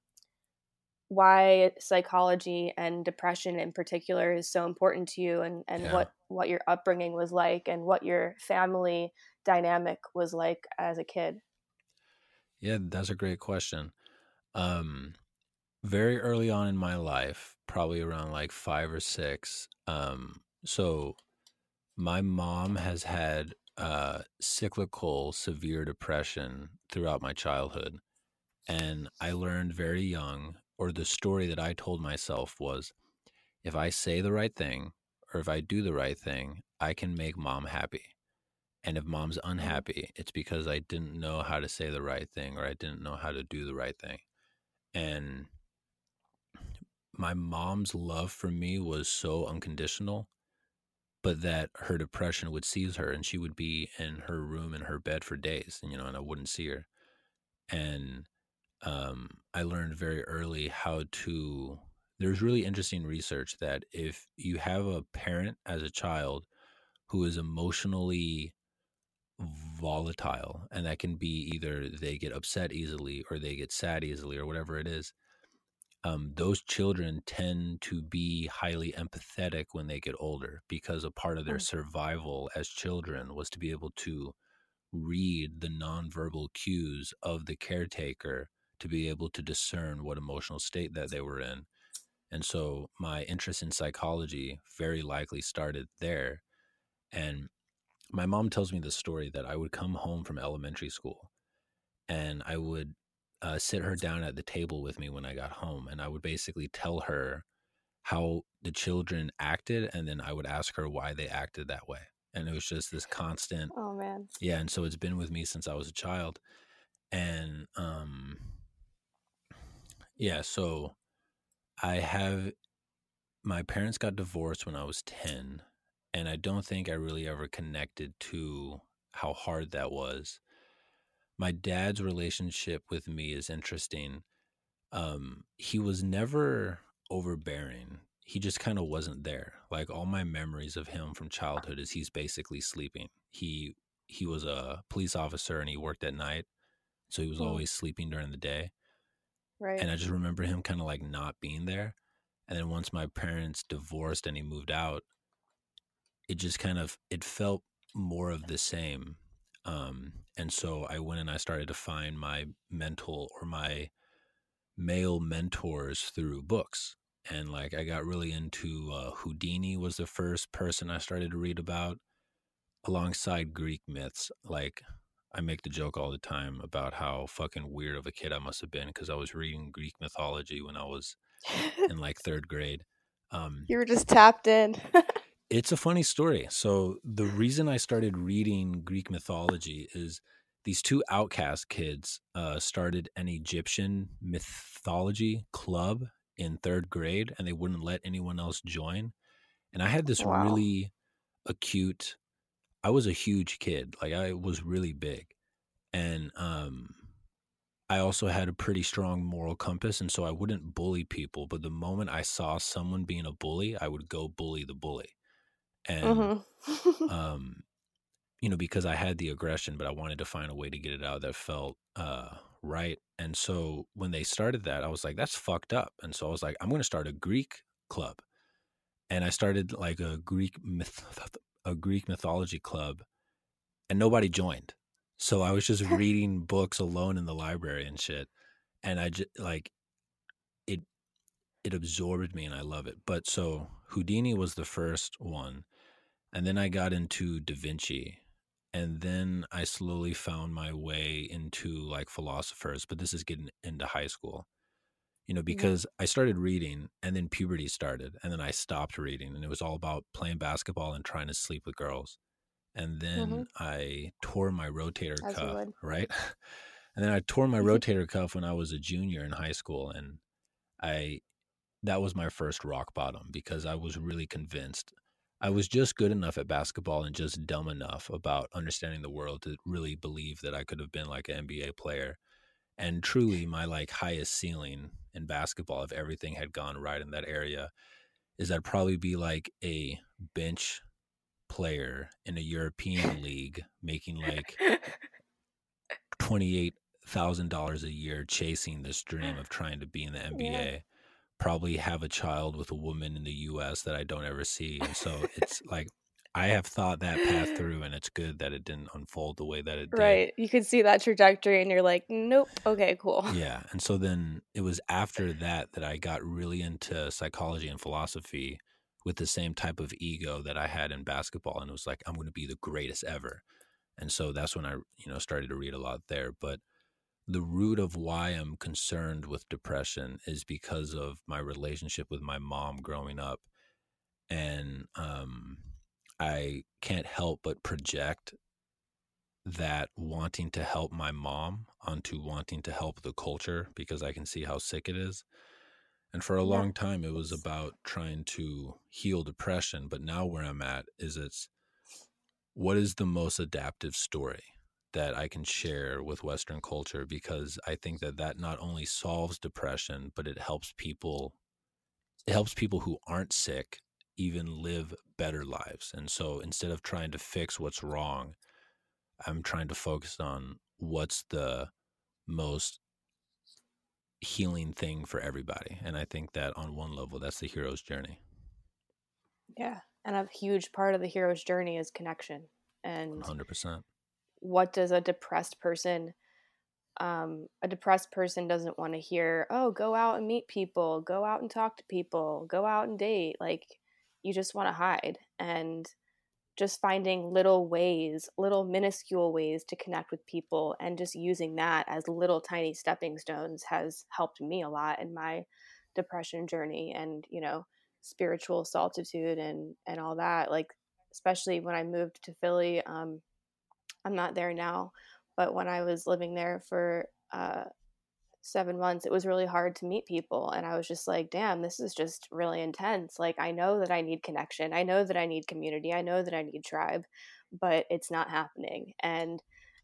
why psychology and depression in particular is so important to you, and and yeah. what what your upbringing was like, and what your family dynamic was like as a kid. Yeah, that's a great question. Um, very early on in my life, probably around like five or six. Um, so my mom has had uh, cyclical severe depression throughout my childhood. And I learned very young, or the story that I told myself was if I say the right thing or if I do the right thing, I can make mom happy. And if mom's mm-hmm. unhappy, it's because I didn't know how to say the right thing or I didn't know how to do the right thing. And my mom's love for me was so unconditional but that her depression would seize her and she would be in her room in her bed for days and you know and i wouldn't see her. And um, i learned very early how to there's really interesting research that if you have a parent as a child who is emotionally volatile and that can be either they get upset easily or they get sad easily or whatever it is um, those children tend to be highly empathetic when they get older because a part of their mm. survival as children was to be able to read the nonverbal cues of the caretaker to be able to discern what emotional state that they were in. And so my interest in psychology very likely started there. And my mom tells me the story that I would come home from elementary school and I would uh, sit her down at the table with me when I got home, and I would basically tell her how the children acted, and then I would ask her why they acted that way. And it was just this constant. Oh man. Yeah, and so it's been with me since I was a child, and um, yeah. So I have my parents got divorced when I was ten, and I don't think I really ever connected to how hard that was my dad's relationship with me is interesting. Um, he was never overbearing. He just kind of wasn't there. Like all my memories of him from childhood is he's basically sleeping. He he was a police officer and he worked at night, so he was mm. always sleeping during the day. Right. And I just remember him kind of like not being there. And then once my parents divorced and he moved out, it just kind of it felt more of the same. Um, and so I went and I started to find my mental or my male mentors through books. And like I got really into uh, Houdini was the first person I started to read about alongside Greek myths. Like I make the joke all the time about how fucking weird of a kid I must have been because I was reading Greek mythology when I was in like third grade. Um, you were just tapped in. it's a funny story. So the reason I started reading Greek mythology is these two outcast kids uh, started an Egyptian mythology club in third grade, and they wouldn't let anyone else join. And I had this wow. really acute. I was a huge kid, like I was really big, and um, I also had a pretty strong moral compass, and so I wouldn't bully people. But the moment I saw someone being a bully, I would go bully the bully, and mm-hmm. um, you know, because I had the aggression, but I wanted to find a way to get it out that felt uh, right. And so when they started that, I was like, that's fucked up. And so I was like, I'm going to start a Greek club, and I started like a Greek myth, a Greek mythology club, and nobody joined so I was just reading books alone in the library and shit. And I just like it it absorbed me and I love it. But so Houdini was the first one. And then I got into Da Vinci. And then I slowly found my way into like philosophers, but this is getting into high school. You know, because I started reading and then puberty started and then I stopped reading and it was all about playing basketball and trying to sleep with girls and then mm-hmm. I tore my rotator As cuff, right? and then I tore my mm-hmm. rotator cuff when I was a junior in high school and I that was my first rock bottom because I was really convinced I was just good enough at basketball and just dumb enough about understanding the world to really believe that I could have been like an NBA player. And truly my like highest ceiling in basketball if everything had gone right in that area is I'd probably be like a bench player in a European league making like twenty eight thousand dollars a year chasing this dream of trying to be in the NBA. Yeah. Probably have a child with a woman in the US that I don't ever see. And so it's like I have thought that path through and it's good that it didn't unfold the way that it did. Right. You could see that trajectory and you're like, nope, okay, cool. Yeah. And so then it was after that that I got really into psychology and philosophy with the same type of ego that I had in basketball. And it was like, I'm going to be the greatest ever. And so that's when I, you know, started to read a lot there. But the root of why I'm concerned with depression is because of my relationship with my mom growing up. And um, I can't help but project that wanting to help my mom onto wanting to help the culture because I can see how sick it is. And for a yeah. long time, it was about trying to heal depression. But now, where I'm at is it's what is the most adaptive story that I can share with Western culture? Because I think that that not only solves depression, but it helps people. It helps people who aren't sick even live better lives. And so instead of trying to fix what's wrong, I'm trying to focus on what's the most healing thing for everybody. And I think that on one level, that's the hero's journey. Yeah. And a huge part of the hero's journey is connection. And 100%. What does a depressed person, um, a depressed person doesn't want to hear, oh, go out and meet people, go out and talk to people, go out and date. Like, you just want to hide. And just finding little ways, little minuscule ways to connect with people and just using that as little tiny stepping stones has helped me a lot in my depression journey and, you know, spiritual solitude and and all that. Like especially when I moved to Philly, um I'm not there now, but when I was living there for uh seven months, it was really hard to meet people. And I was just like, damn, this is just really intense. Like, I know that I need connection. I know that I need community. I know that I need tribe, but it's not happening. And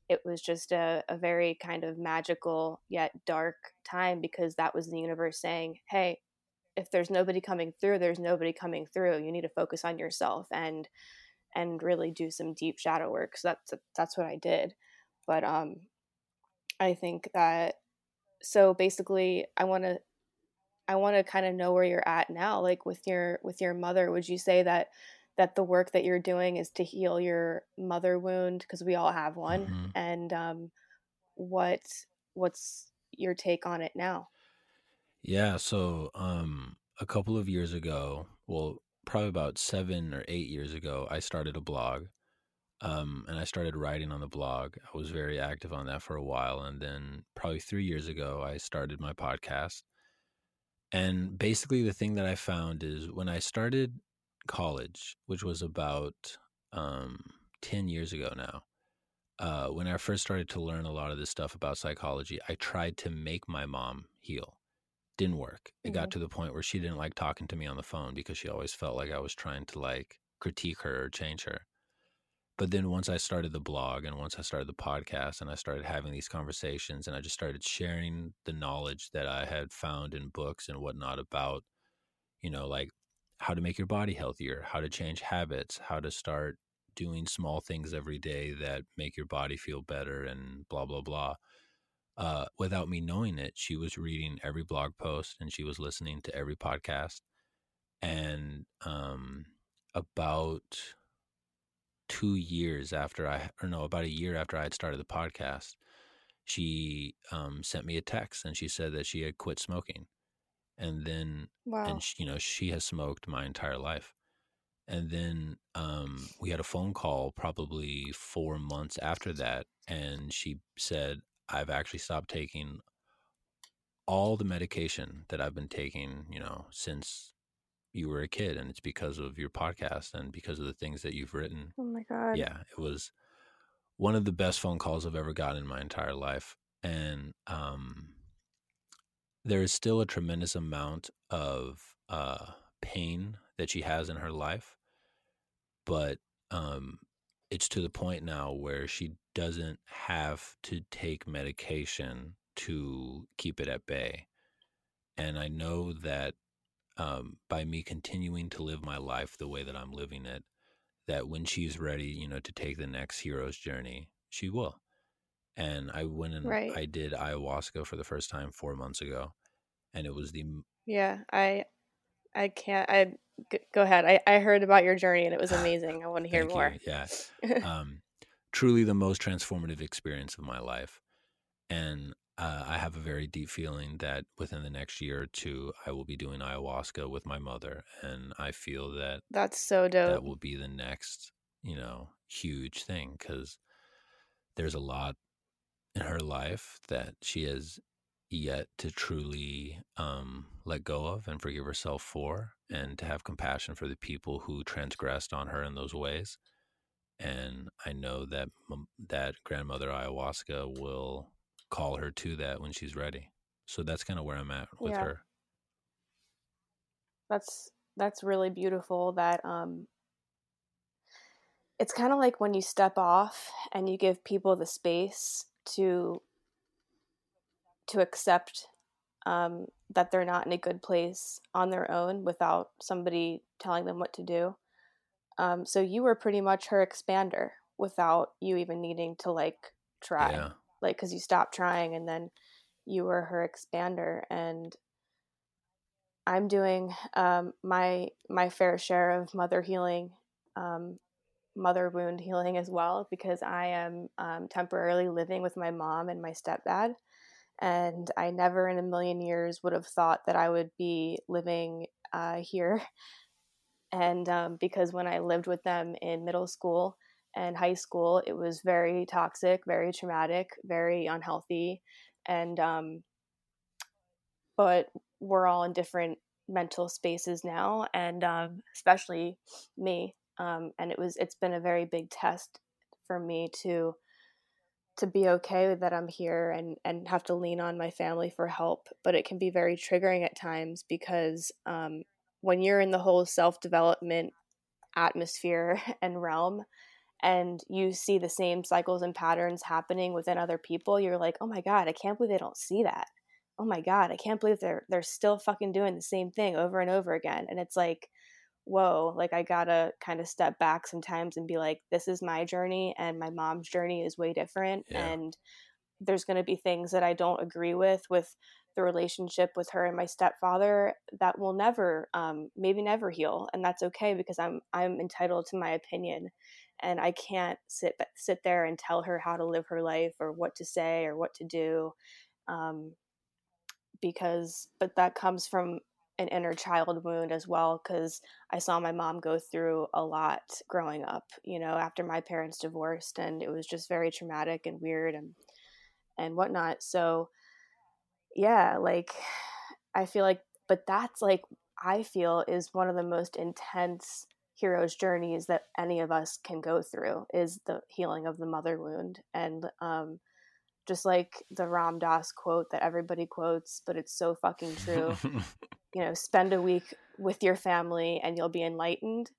it was just a, a very kind of magical yet dark time because that was the universe saying, hey, if there's nobody coming through, there's nobody coming through. You need to focus on yourself and and really do some deep shadow work. So that's that's what I did. But um I think that so basically i want to I want to kind of know where you're at now like with your with your mother would you say that that the work that you're doing is to heal your mother wound because we all have one mm-hmm. and um what what's your take on it now yeah so um a couple of years ago well probably about 7 or 8 years ago I started a blog um, and I started writing on the blog. I was very active on that for a while. And then, probably three years ago, I started my podcast. And basically, the thing that I found is when I started college, which was about um, 10 years ago now, uh, when I first started to learn a lot of this stuff about psychology, I tried to make my mom heal. Didn't work. It mm-hmm. got to the point where she didn't like talking to me on the phone because she always felt like I was trying to like critique her or change her. But then once I started the blog and once I started the podcast and I started having these conversations and I just started sharing the knowledge that I had found in books and whatnot about, you know, like how to make your body healthier, how to change habits, how to start doing small things every day that make your body feel better and blah, blah, blah. Uh, without me knowing it, she was reading every blog post and she was listening to every podcast. And um, about two years after I, or no, about a year after I had started the podcast, she um, sent me a text and she said that she had quit smoking. And then, wow. and she, you know, she has smoked my entire life. And then um, we had a phone call probably four months after that. And she said, I've actually stopped taking all the medication that I've been taking, you know, since you were a kid and it's because of your podcast and because of the things that you've written. Oh my god. Yeah, it was one of the best phone calls I've ever gotten in my entire life and um there is still a tremendous amount of uh pain that she has in her life but um it's to the point now where she doesn't have to take medication to keep it at bay and I know that um, by me continuing to live my life the way that I'm living it, that when she's ready, you know, to take the next hero's journey, she will. And I went and right. I did ayahuasca for the first time four months ago, and it was the yeah. I I can't. I go ahead. I I heard about your journey and it was amazing. I want to hear more. You. Yeah, um, truly the most transformative experience of my life, and uh, I have a very deep feeling that within the next year or two, I will be doing ayahuasca with my mother, and I feel that that's so dope. That will be the next, you know, huge thing because there's a lot in her life that she has yet to truly um, let go of and forgive herself for, and to have compassion for the people who transgressed on her in those ways. And I know that that grandmother ayahuasca will call her to that when she's ready. So that's kind of where I'm at with yeah. her. That's that's really beautiful that um it's kind of like when you step off and you give people the space to to accept um, that they're not in a good place on their own without somebody telling them what to do. Um, so you were pretty much her expander without you even needing to like try. Yeah like because you stopped trying and then you were her expander and i'm doing um, my my fair share of mother healing um, mother wound healing as well because i am um, temporarily living with my mom and my stepdad and i never in a million years would have thought that i would be living uh, here and um, because when i lived with them in middle school and high school, it was very toxic, very traumatic, very unhealthy, and um, but we're all in different mental spaces now, and um, especially me. Um, and it was it's been a very big test for me to to be okay that I'm here and and have to lean on my family for help. But it can be very triggering at times because um, when you're in the whole self development atmosphere and realm and you see the same cycles and patterns happening within other people, you're like, "Oh my god, I can't believe they don't see that." Oh my god, I can't believe they're they're still fucking doing the same thing over and over again. And it's like, whoa, like I gotta kind of step back sometimes and be like, this is my journey and my mom's journey is way different. Yeah. And there's to be things that I don't agree with with the relationship with her and my stepfather that will never um, maybe never heal and that's okay because i'm i'm entitled to my opinion and i can't sit sit there and tell her how to live her life or what to say or what to do um, because but that comes from an inner child wound as well because I saw my mom go through a lot growing up, you know, after my parents divorced and it was just very traumatic and weird and and whatnot. So yeah, like I feel like but that's like I feel is one of the most intense hero's journeys that any of us can go through is the healing of the mother wound and um just like the Ram Dass quote that everybody quotes, but it's so fucking true. you know, spend a week with your family and you'll be enlightened.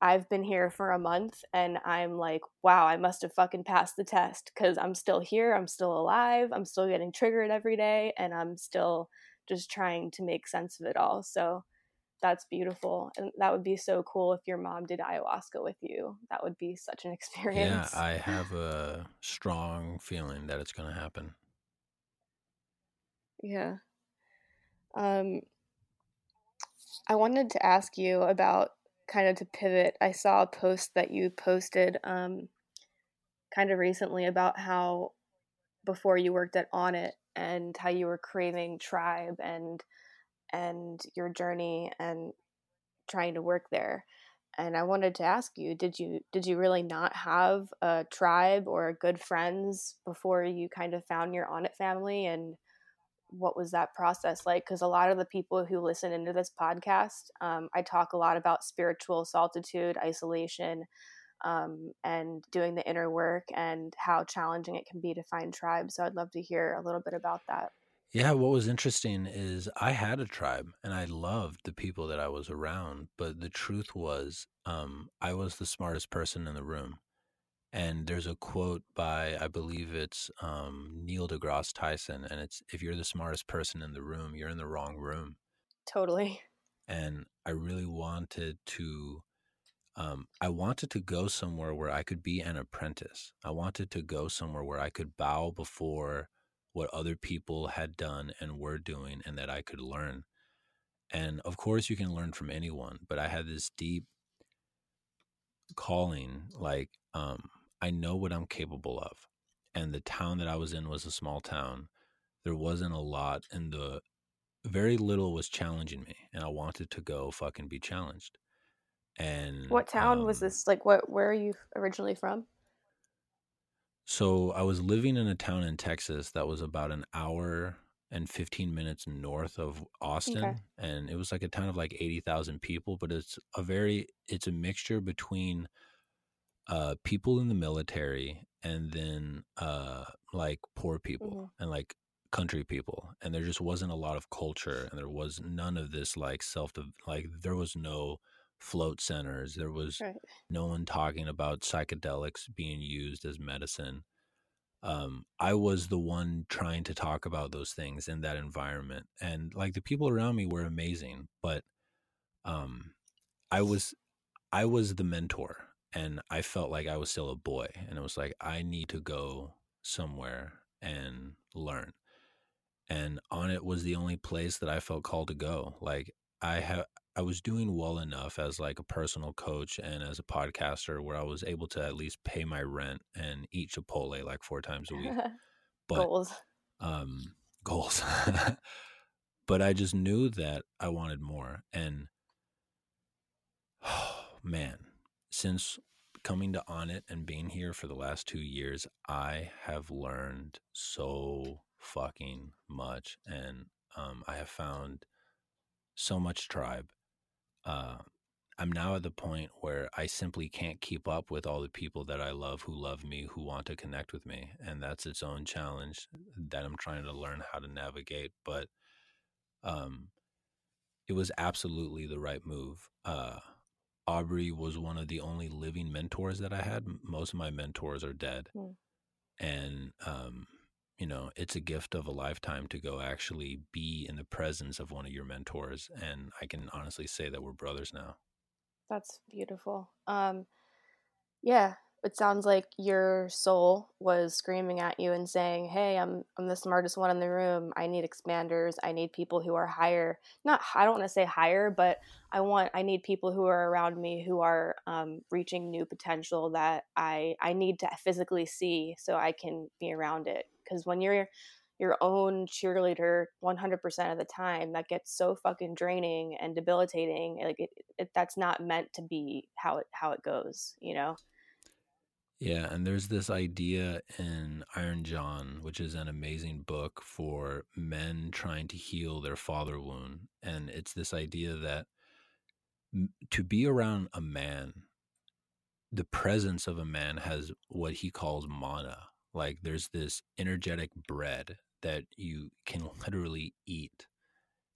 I've been here for a month and I'm like, wow, I must have fucking passed the test because I'm still here. I'm still alive. I'm still getting triggered every day and I'm still just trying to make sense of it all. So that's beautiful. And that would be so cool if your mom did ayahuasca with you. That would be such an experience. Yeah, I have a strong feeling that it's going to happen. Yeah. Um, I wanted to ask you about kind of to pivot. I saw a post that you posted um, kind of recently about how before you worked at Onnit and how you were craving tribe and and your journey and trying to work there. And I wanted to ask you, did you did you really not have a tribe or good friends before you kind of found your Onnit family and what was that process like? Because a lot of the people who listen into this podcast, um, I talk a lot about spiritual solitude, isolation, um, and doing the inner work and how challenging it can be to find tribes. So I'd love to hear a little bit about that. Yeah, what was interesting is I had a tribe and I loved the people that I was around, but the truth was um, I was the smartest person in the room. And there's a quote by, I believe it's um, Neil deGrasse Tyson, and it's if you're the smartest person in the room, you're in the wrong room. Totally. And I really wanted to, um, I wanted to go somewhere where I could be an apprentice. I wanted to go somewhere where I could bow before what other people had done and were doing, and that I could learn. And of course, you can learn from anyone, but I had this deep calling, like, um, I know what I'm capable of. And the town that I was in was a small town. There wasn't a lot, and the very little was challenging me, and I wanted to go fucking be challenged. And what town um, was this? Like, what? Where are you originally from? So I was living in a town in Texas that was about an hour and 15 minutes north of Austin okay. and it was like a town of like 80,000 people but it's a very it's a mixture between uh, people in the military and then uh, like poor people mm-hmm. and like country people and there just wasn't a lot of culture and there was none of this like self like there was no float centers there was right. no one talking about psychedelics being used as medicine um, i was the one trying to talk about those things in that environment and like the people around me were amazing but um, i was i was the mentor and I felt like I was still a boy and it was like I need to go somewhere and learn. And Onnit was the only place that I felt called to go. Like I have I was doing well enough as like a personal coach and as a podcaster where I was able to at least pay my rent and eat Chipotle like four times a week. But goals. Um goals. but I just knew that I wanted more and oh man, since coming to Onnit and being here for the last two years, I have learned so fucking much, and um, I have found so much tribe. Uh, I'm now at the point where I simply can't keep up with all the people that I love who love me, who want to connect with me. And that's its own challenge that I'm trying to learn how to navigate. But um, it was absolutely the right move. Uh, Aubrey was one of the only living mentors that I had. Most of my mentors are dead. Mm. And, um, you know, it's a gift of a lifetime to go actually be in the presence of one of your mentors. And I can honestly say that we're brothers now. That's beautiful. Um, yeah, it sounds like your soul was screaming at you and saying, "Hey, I'm I'm the smartest one in the room. I need expanders. I need people who are higher. Not I don't want to say higher, but I want I need people who are around me who are um, reaching new potential that I I need to physically see so I can be around it. Because when you're your own cheerleader 100% of the time that gets so fucking draining and debilitating like it, it, that's not meant to be how it how it goes you know yeah, and there's this idea in Iron John, which is an amazing book for men trying to heal their father wound. And it's this idea that to be around a man, the presence of a man has what he calls mana. Like there's this energetic bread that you can literally eat,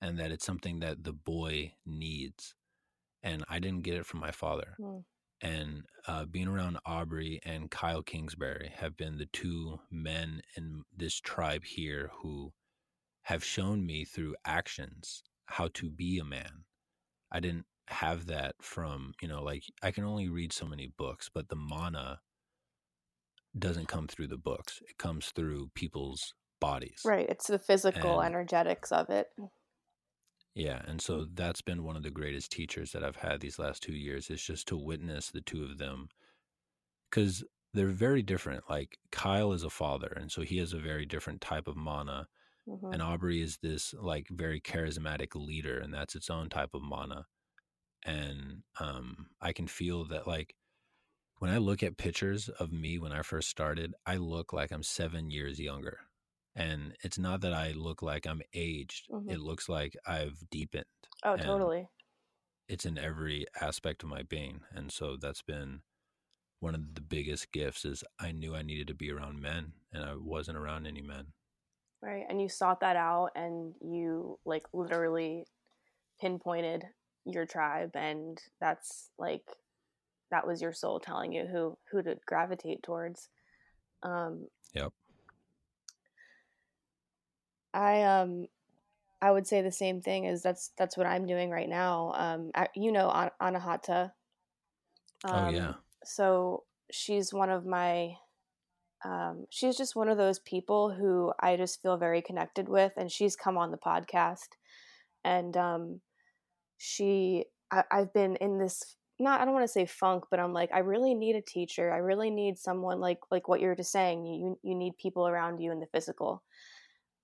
and that it's something that the boy needs. And I didn't get it from my father. Mm and uh, being around Aubrey and Kyle Kingsbury have been the two men in this tribe here who have shown me through actions how to be a man. I didn't have that from, you know, like I can only read so many books, but the mana doesn't come through the books. It comes through people's bodies. Right. It's the physical and, energetics of it. Yeah, and so that's been one of the greatest teachers that I've had these last two years is just to witness the two of them, because they're very different. Like Kyle is a father, and so he has a very different type of mana, mm-hmm. and Aubrey is this like very charismatic leader, and that's its own type of mana. And um, I can feel that like when I look at pictures of me when I first started, I look like I'm seven years younger and it's not that I look like I'm aged. Mm-hmm. It looks like I've deepened. Oh, totally. It's in every aspect of my being, and so that's been one of the biggest gifts. Is I knew I needed to be around men, and I wasn't around any men. Right, and you sought that out, and you like literally pinpointed your tribe, and that's like that was your soul telling you who who to gravitate towards. Um, yep. I um I would say the same thing as that's that's what I'm doing right now. Um, I, you know, An- Anahata. Um, oh yeah. So she's one of my. Um, she's just one of those people who I just feel very connected with, and she's come on the podcast, and um, she I, I've been in this not I don't want to say funk, but I'm like I really need a teacher. I really need someone like like what you're just saying. You you need people around you in the physical.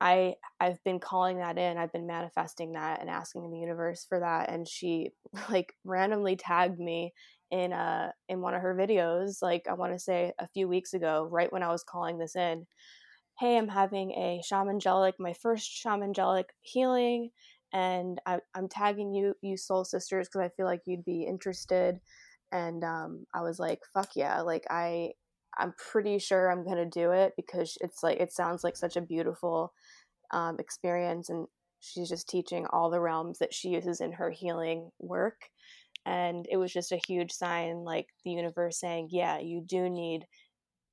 I I've been calling that in. I've been manifesting that and asking the universe for that. And she like randomly tagged me in a in one of her videos, like I want to say a few weeks ago, right when I was calling this in. Hey, I'm having a shamangelic, my first shamangelic healing, and I, am tagging you, you soul sisters, because I feel like you'd be interested. And um, I was like, fuck yeah, like I I'm pretty sure I'm gonna do it because it's like it sounds like such a beautiful um, experience, and she's just teaching all the realms that she uses in her healing work. And it was just a huge sign, like the universe saying, "Yeah, you do need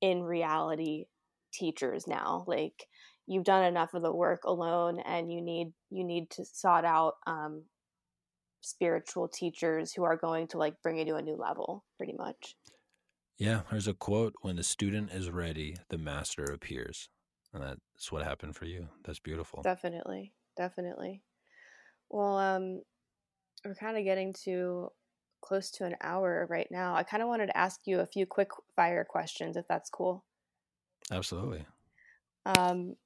in reality teachers now. Like you've done enough of the work alone, and you need you need to sought out um, spiritual teachers who are going to like bring you to a new level, pretty much." Yeah, there's a quote when the student is ready, the master appears. And that's what happened for you. That's beautiful. Definitely. Definitely. Well, um we're kind of getting to close to an hour right now. I kind of wanted to ask you a few quick fire questions if that's cool. Absolutely. Um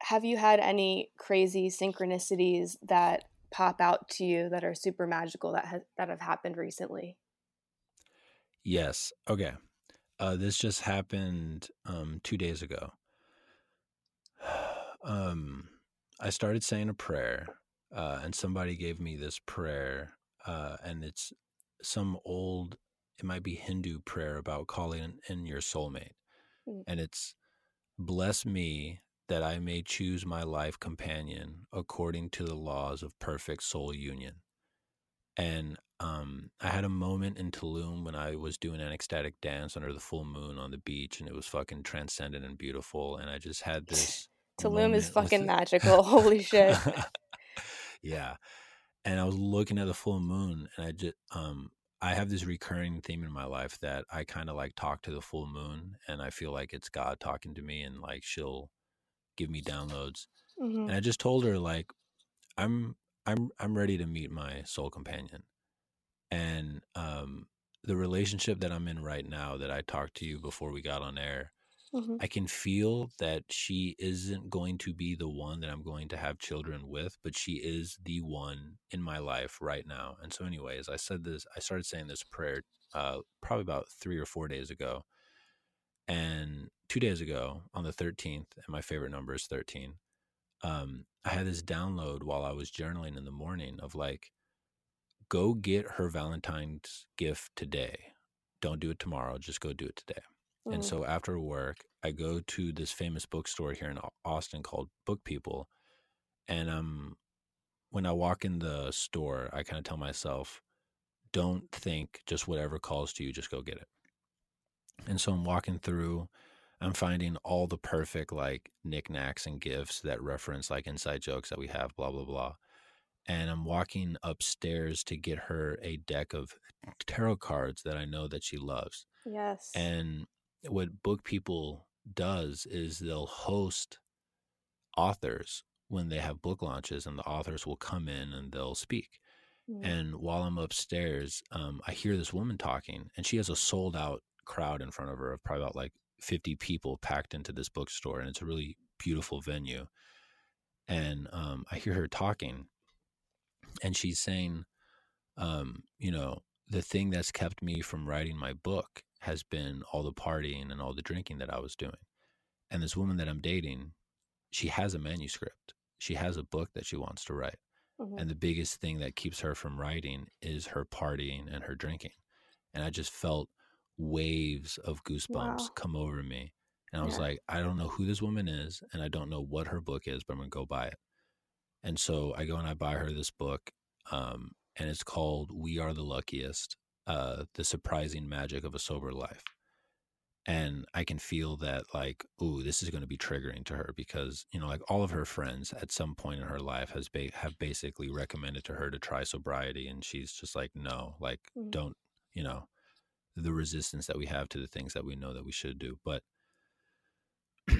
have you had any crazy synchronicities that pop out to you that are super magical that has that have happened recently? Yes. Okay. Uh, this just happened um, two days ago. um, I started saying a prayer, uh, and somebody gave me this prayer, uh, and it's some old, it might be Hindu prayer about calling in your soulmate. Mm. And it's, bless me that I may choose my life companion according to the laws of perfect soul union. And um, I had a moment in Tulum when I was doing an ecstatic dance under the full moon on the beach, and it was fucking transcendent and beautiful. And I just had this. Tulum is fucking magical. Holy shit. yeah. And I was looking at the full moon, and I just, um, I have this recurring theme in my life that I kind of like talk to the full moon and I feel like it's God talking to me and like she'll give me downloads. Mhm. And I just told her like I'm I'm I'm ready to meet my soul companion. And um the relationship that I'm in right now that I talked to you before we got on air, Mhm. I can feel that she isn't going to be the one that I'm going to have children with, but she is the one in my life right now. And so, anyways, I said this, I started saying this prayer uh, probably about three or four days ago. And two days ago on the 13th, and my favorite number is 13, um, I had this download while I was journaling in the morning of like, go get her Valentine's gift today. Don't do it tomorrow, just go do it today. And Mm. so after work, I go to this famous bookstore here in Austin called Book People. And um, when I walk in the store, I kind of tell myself, don't think just whatever calls to you, just go get it. And so I'm walking through, I'm finding all the perfect like knickknacks and gifts that reference like inside jokes that we have, blah, blah, blah. And I'm walking upstairs to get her a deck of tarot cards that I know that she loves. Yes. And what Book People does is they'll host authors when they have book launches, and the authors will come in and they'll speak. Mm. And while I'm upstairs, um, I hear this woman talking, and she has a sold out crowd in front of her of probably about like 50 people packed into this bookstore, and it's a really beautiful venue. And um, I hear her talking, and she's saying, um, you know, the thing that's kept me from writing my book has been all the partying and all the drinking that I was doing. And this woman that I'm dating, she has a manuscript. She has a book that she wants to write. Mhm. And the biggest thing that keeps her from writing is her partying and her drinking. And I just felt waves of goosebumps Wow. come over me. And I was Yeah. like, I don't know who this woman is, and I don't know what her book is, but I'm going to go buy it. And so I go and I buy her this book, um, and it's called We Are the Luckiest uh, The Surprising Magic of a Sober Life. And I can feel that, like, ooh, this is going to be triggering to her because, you know, like all of her friends at some point in her life has ba- have basically recommended to her to try sobriety. And she's just like, no, like, Mhm. don't, you know, the resistance that we have to the things that we know that we should do. But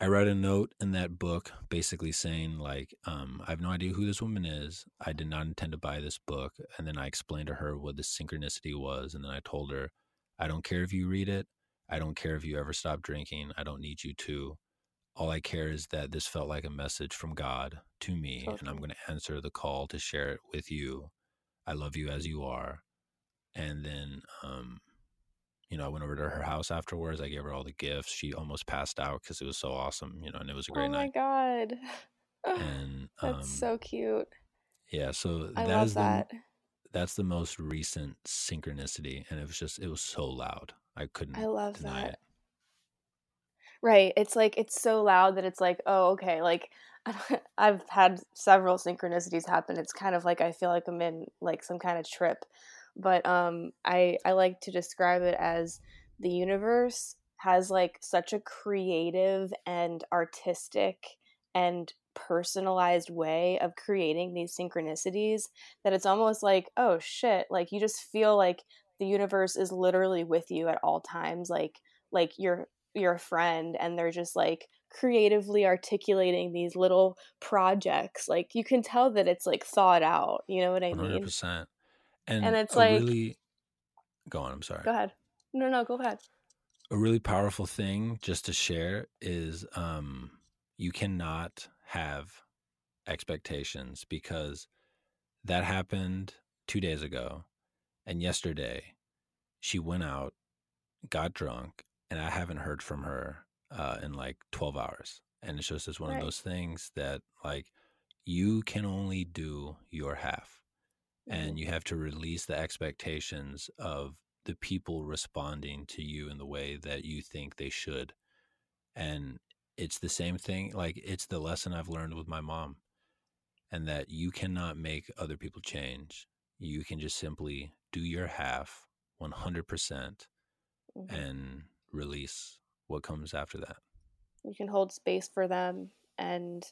I read a note in that book basically saying, like, um, I have no idea who this woman is. I did not intend to buy this book. And then I explained to her what the synchronicity was. And then I told her, I don't care if you read it. I don't care if you ever stop drinking. I don't need you to. All I care is that this felt like a message from God to me, and I'm going to answer the call to share it with you. I love you as you are. And then, um, you know, I went over to her house afterwards. I gave her all the gifts. She almost passed out because it was so awesome, you know, and it was a great night. oh my god. And um, That's so cute. yeah, so I that love is the that. that's the most recent synchronicity, and it was just it was so loud. I couldn't I love deny that. it. Right. It's like it's so loud that it's like, oh, okay. Like I've had several synchronicities happen. It's kind of like I feel like I'm in like some kind of trip. But um I I like to describe it as the universe has like such a creative and artistic and personalized way of creating these synchronicities that it's almost like, oh shit, like you just feel like the universe is literally with you at all times like like you're your friend and they're just like creatively articulating these little projects like you can tell that it's like thought out you know what i One hundred mean percent. And and it's like really go on. I'm sorry. go ahead no no go ahead a really powerful thing just to share is um you cannot have expectations because that happened two days ago and yesterday she went out got drunk and i haven't heard from her uh, in like 12 hours and it's just it's one Right. of those things that like you can only do your half and you have to release the expectations of the people responding to you in the way that you think they should. And it's the same thing like it's the lesson i've learned with my mom and that you cannot make other people change. You can just simply do your half 100% Mhm. and release what comes after that. You can hold space for them and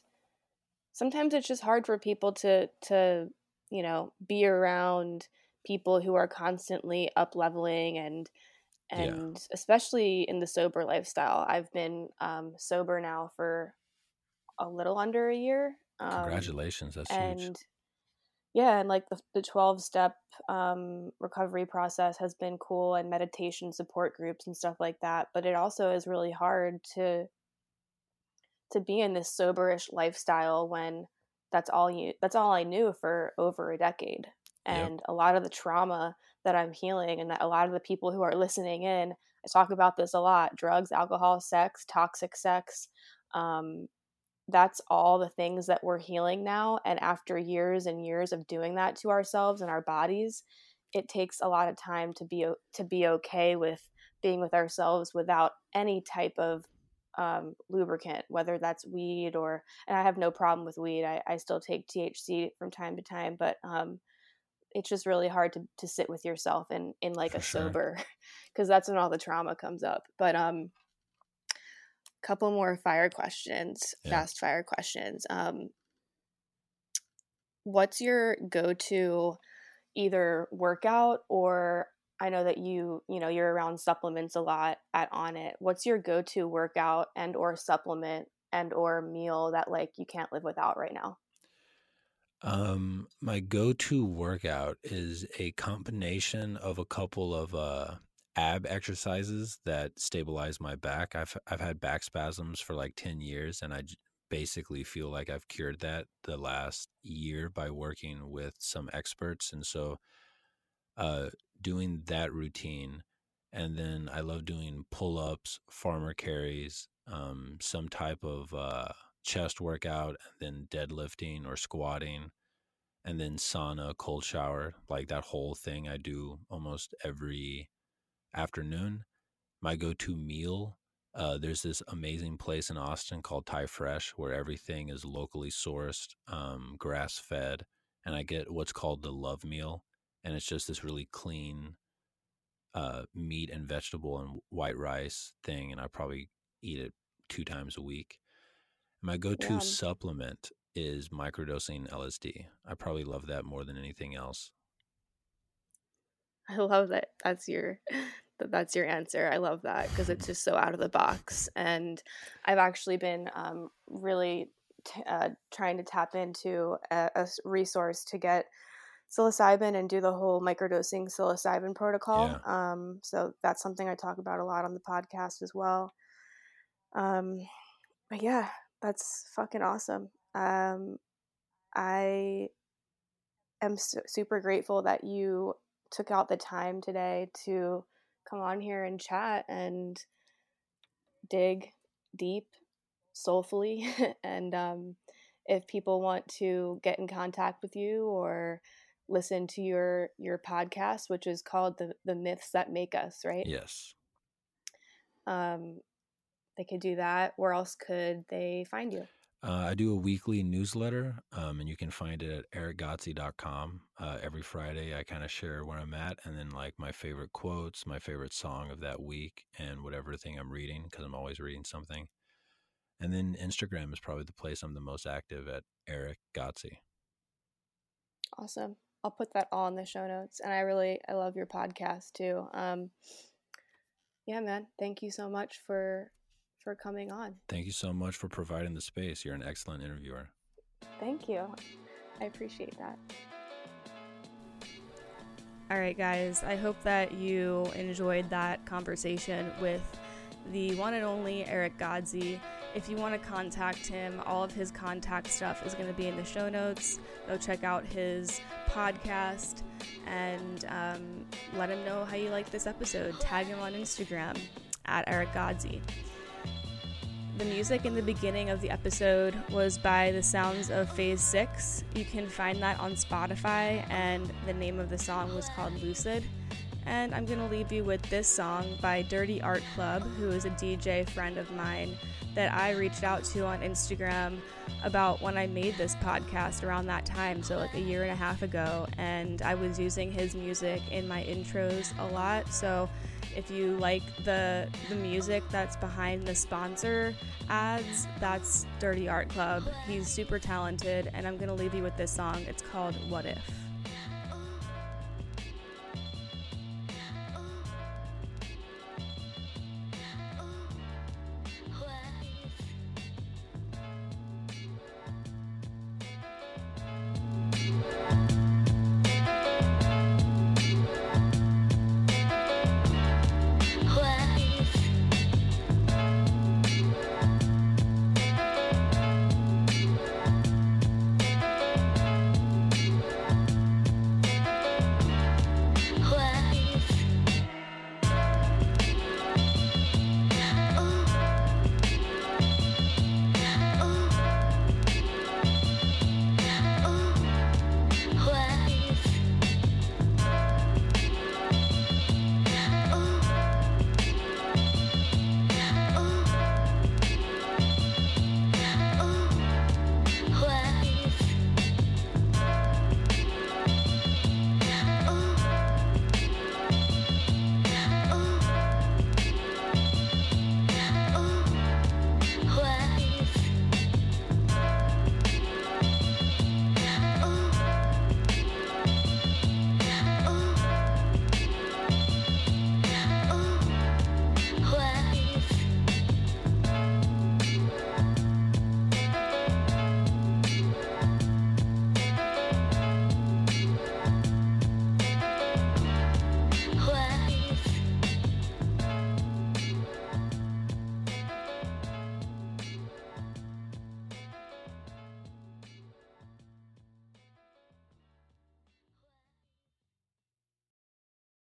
sometimes it's just hard for people to to you know be around people who are constantly up leveling and and yeah. especially in the sober lifestyle. I've been um, sober now for a little under a year. Um, Congratulations, that's and, huge. Yeah, and like the the twelve step um, recovery process has been cool, and meditation support groups and stuff like that. But it also is really hard to to be in this soberish lifestyle when that's all you that's all I knew for over a decade. And yep. a lot of the trauma that I'm healing and that a lot of the people who are listening in, I talk about this a lot, drugs, alcohol, sex, toxic sex. Um, that's all the things that we're healing now and after years and years of doing that to ourselves and our bodies it takes a lot of time to be to be okay with being with ourselves without any type of um, lubricant, whether that's weed or, and I have no problem with weed. I, I still take THC from time to time, but um, it's just really hard to, to sit with yourself in, in like For a sure. sober, because that's when all the trauma comes up. But um, couple more fire questions, yeah. fast fire questions. Um, what's your go to either workout or I know that you, you know, you're around supplements a lot at Onnit. What's your go-to workout and or supplement and or meal that like you can't live without right now? Um, my go-to workout is a combination of a couple of uh ab exercises that stabilize my back. I've I've had back spasms for like 10 years and I basically feel like I've cured that the last year by working with some experts and so uh doing that routine. And then I love doing pull ups, farmer carries, um, some type of uh, chest workout, and then deadlifting or squatting, and then sauna, cold shower. Like that whole thing I do almost every afternoon. My go to meal uh, there's this amazing place in Austin called Thai Fresh where everything is locally sourced, um, grass fed, and I get what's called the love meal and it's just this really clean uh, meat and vegetable and white rice thing, and I probably eat it two times a week. My go-to yeah. supplement is microdosing LSD. I probably love that more than anything else. I love that. That's your that's your answer. I love that because it's just so out of the box. And I've actually been um, really t- uh, trying to tap into a, a, resource to get psilocybin and do the whole microdosing psilocybin protocol. Yeah. Um, so that's something I talk about a lot on the podcast as well. Um, but yeah, that's fucking awesome. Um, I am su- super grateful that you took out the time today to come on here and chat and dig deep soulfully and um, if people want to get in contact with you or listen to your your podcast, which is called the the myths that make us, right? Yes. Um, they could do that. Where else could they find you? Uh, I do a weekly newsletter, um, and you can find it at erickgodsey.com. Uh, every Friday, I kind of share where I'm at, and then like my favorite quotes, my favorite song of that week, and whatever thing I'm reading, because I'm always reading something. And then Instagram is probably the place I'm the most active at Erick Godsey. Awesome. I'll put that all in the show notes. And I really I love your podcast too. Um, yeah, man. Thank you so much for for coming on. Thank you so much for providing the space. You're an excellent interviewer. Thank you. I appreciate that. All right, guys. I hope that you enjoyed that conversation with the one and only Erick Godsey. If you want to contact him, all of his contact stuff is going to be in the show notes. Go check out his podcast and um, let him know how you like this episode. Tag him on Instagram at Erick Godsey. The music in the beginning of the episode was by The Sounds of Phase 6. You can find that on Spotify, and the name of the song was called Lucid. And I'm going to leave you with this song by Dirty Art Club, who is a DJ friend of mine that I reached out to on Instagram about when I made this podcast around that time, so like a year and a half ago. And I was using his music in my intros a lot. So if you like the the music that's behind the sponsor ads, that's Dirty Art Club. He's super talented, and I'm gonna leave you with this song. It's called What If.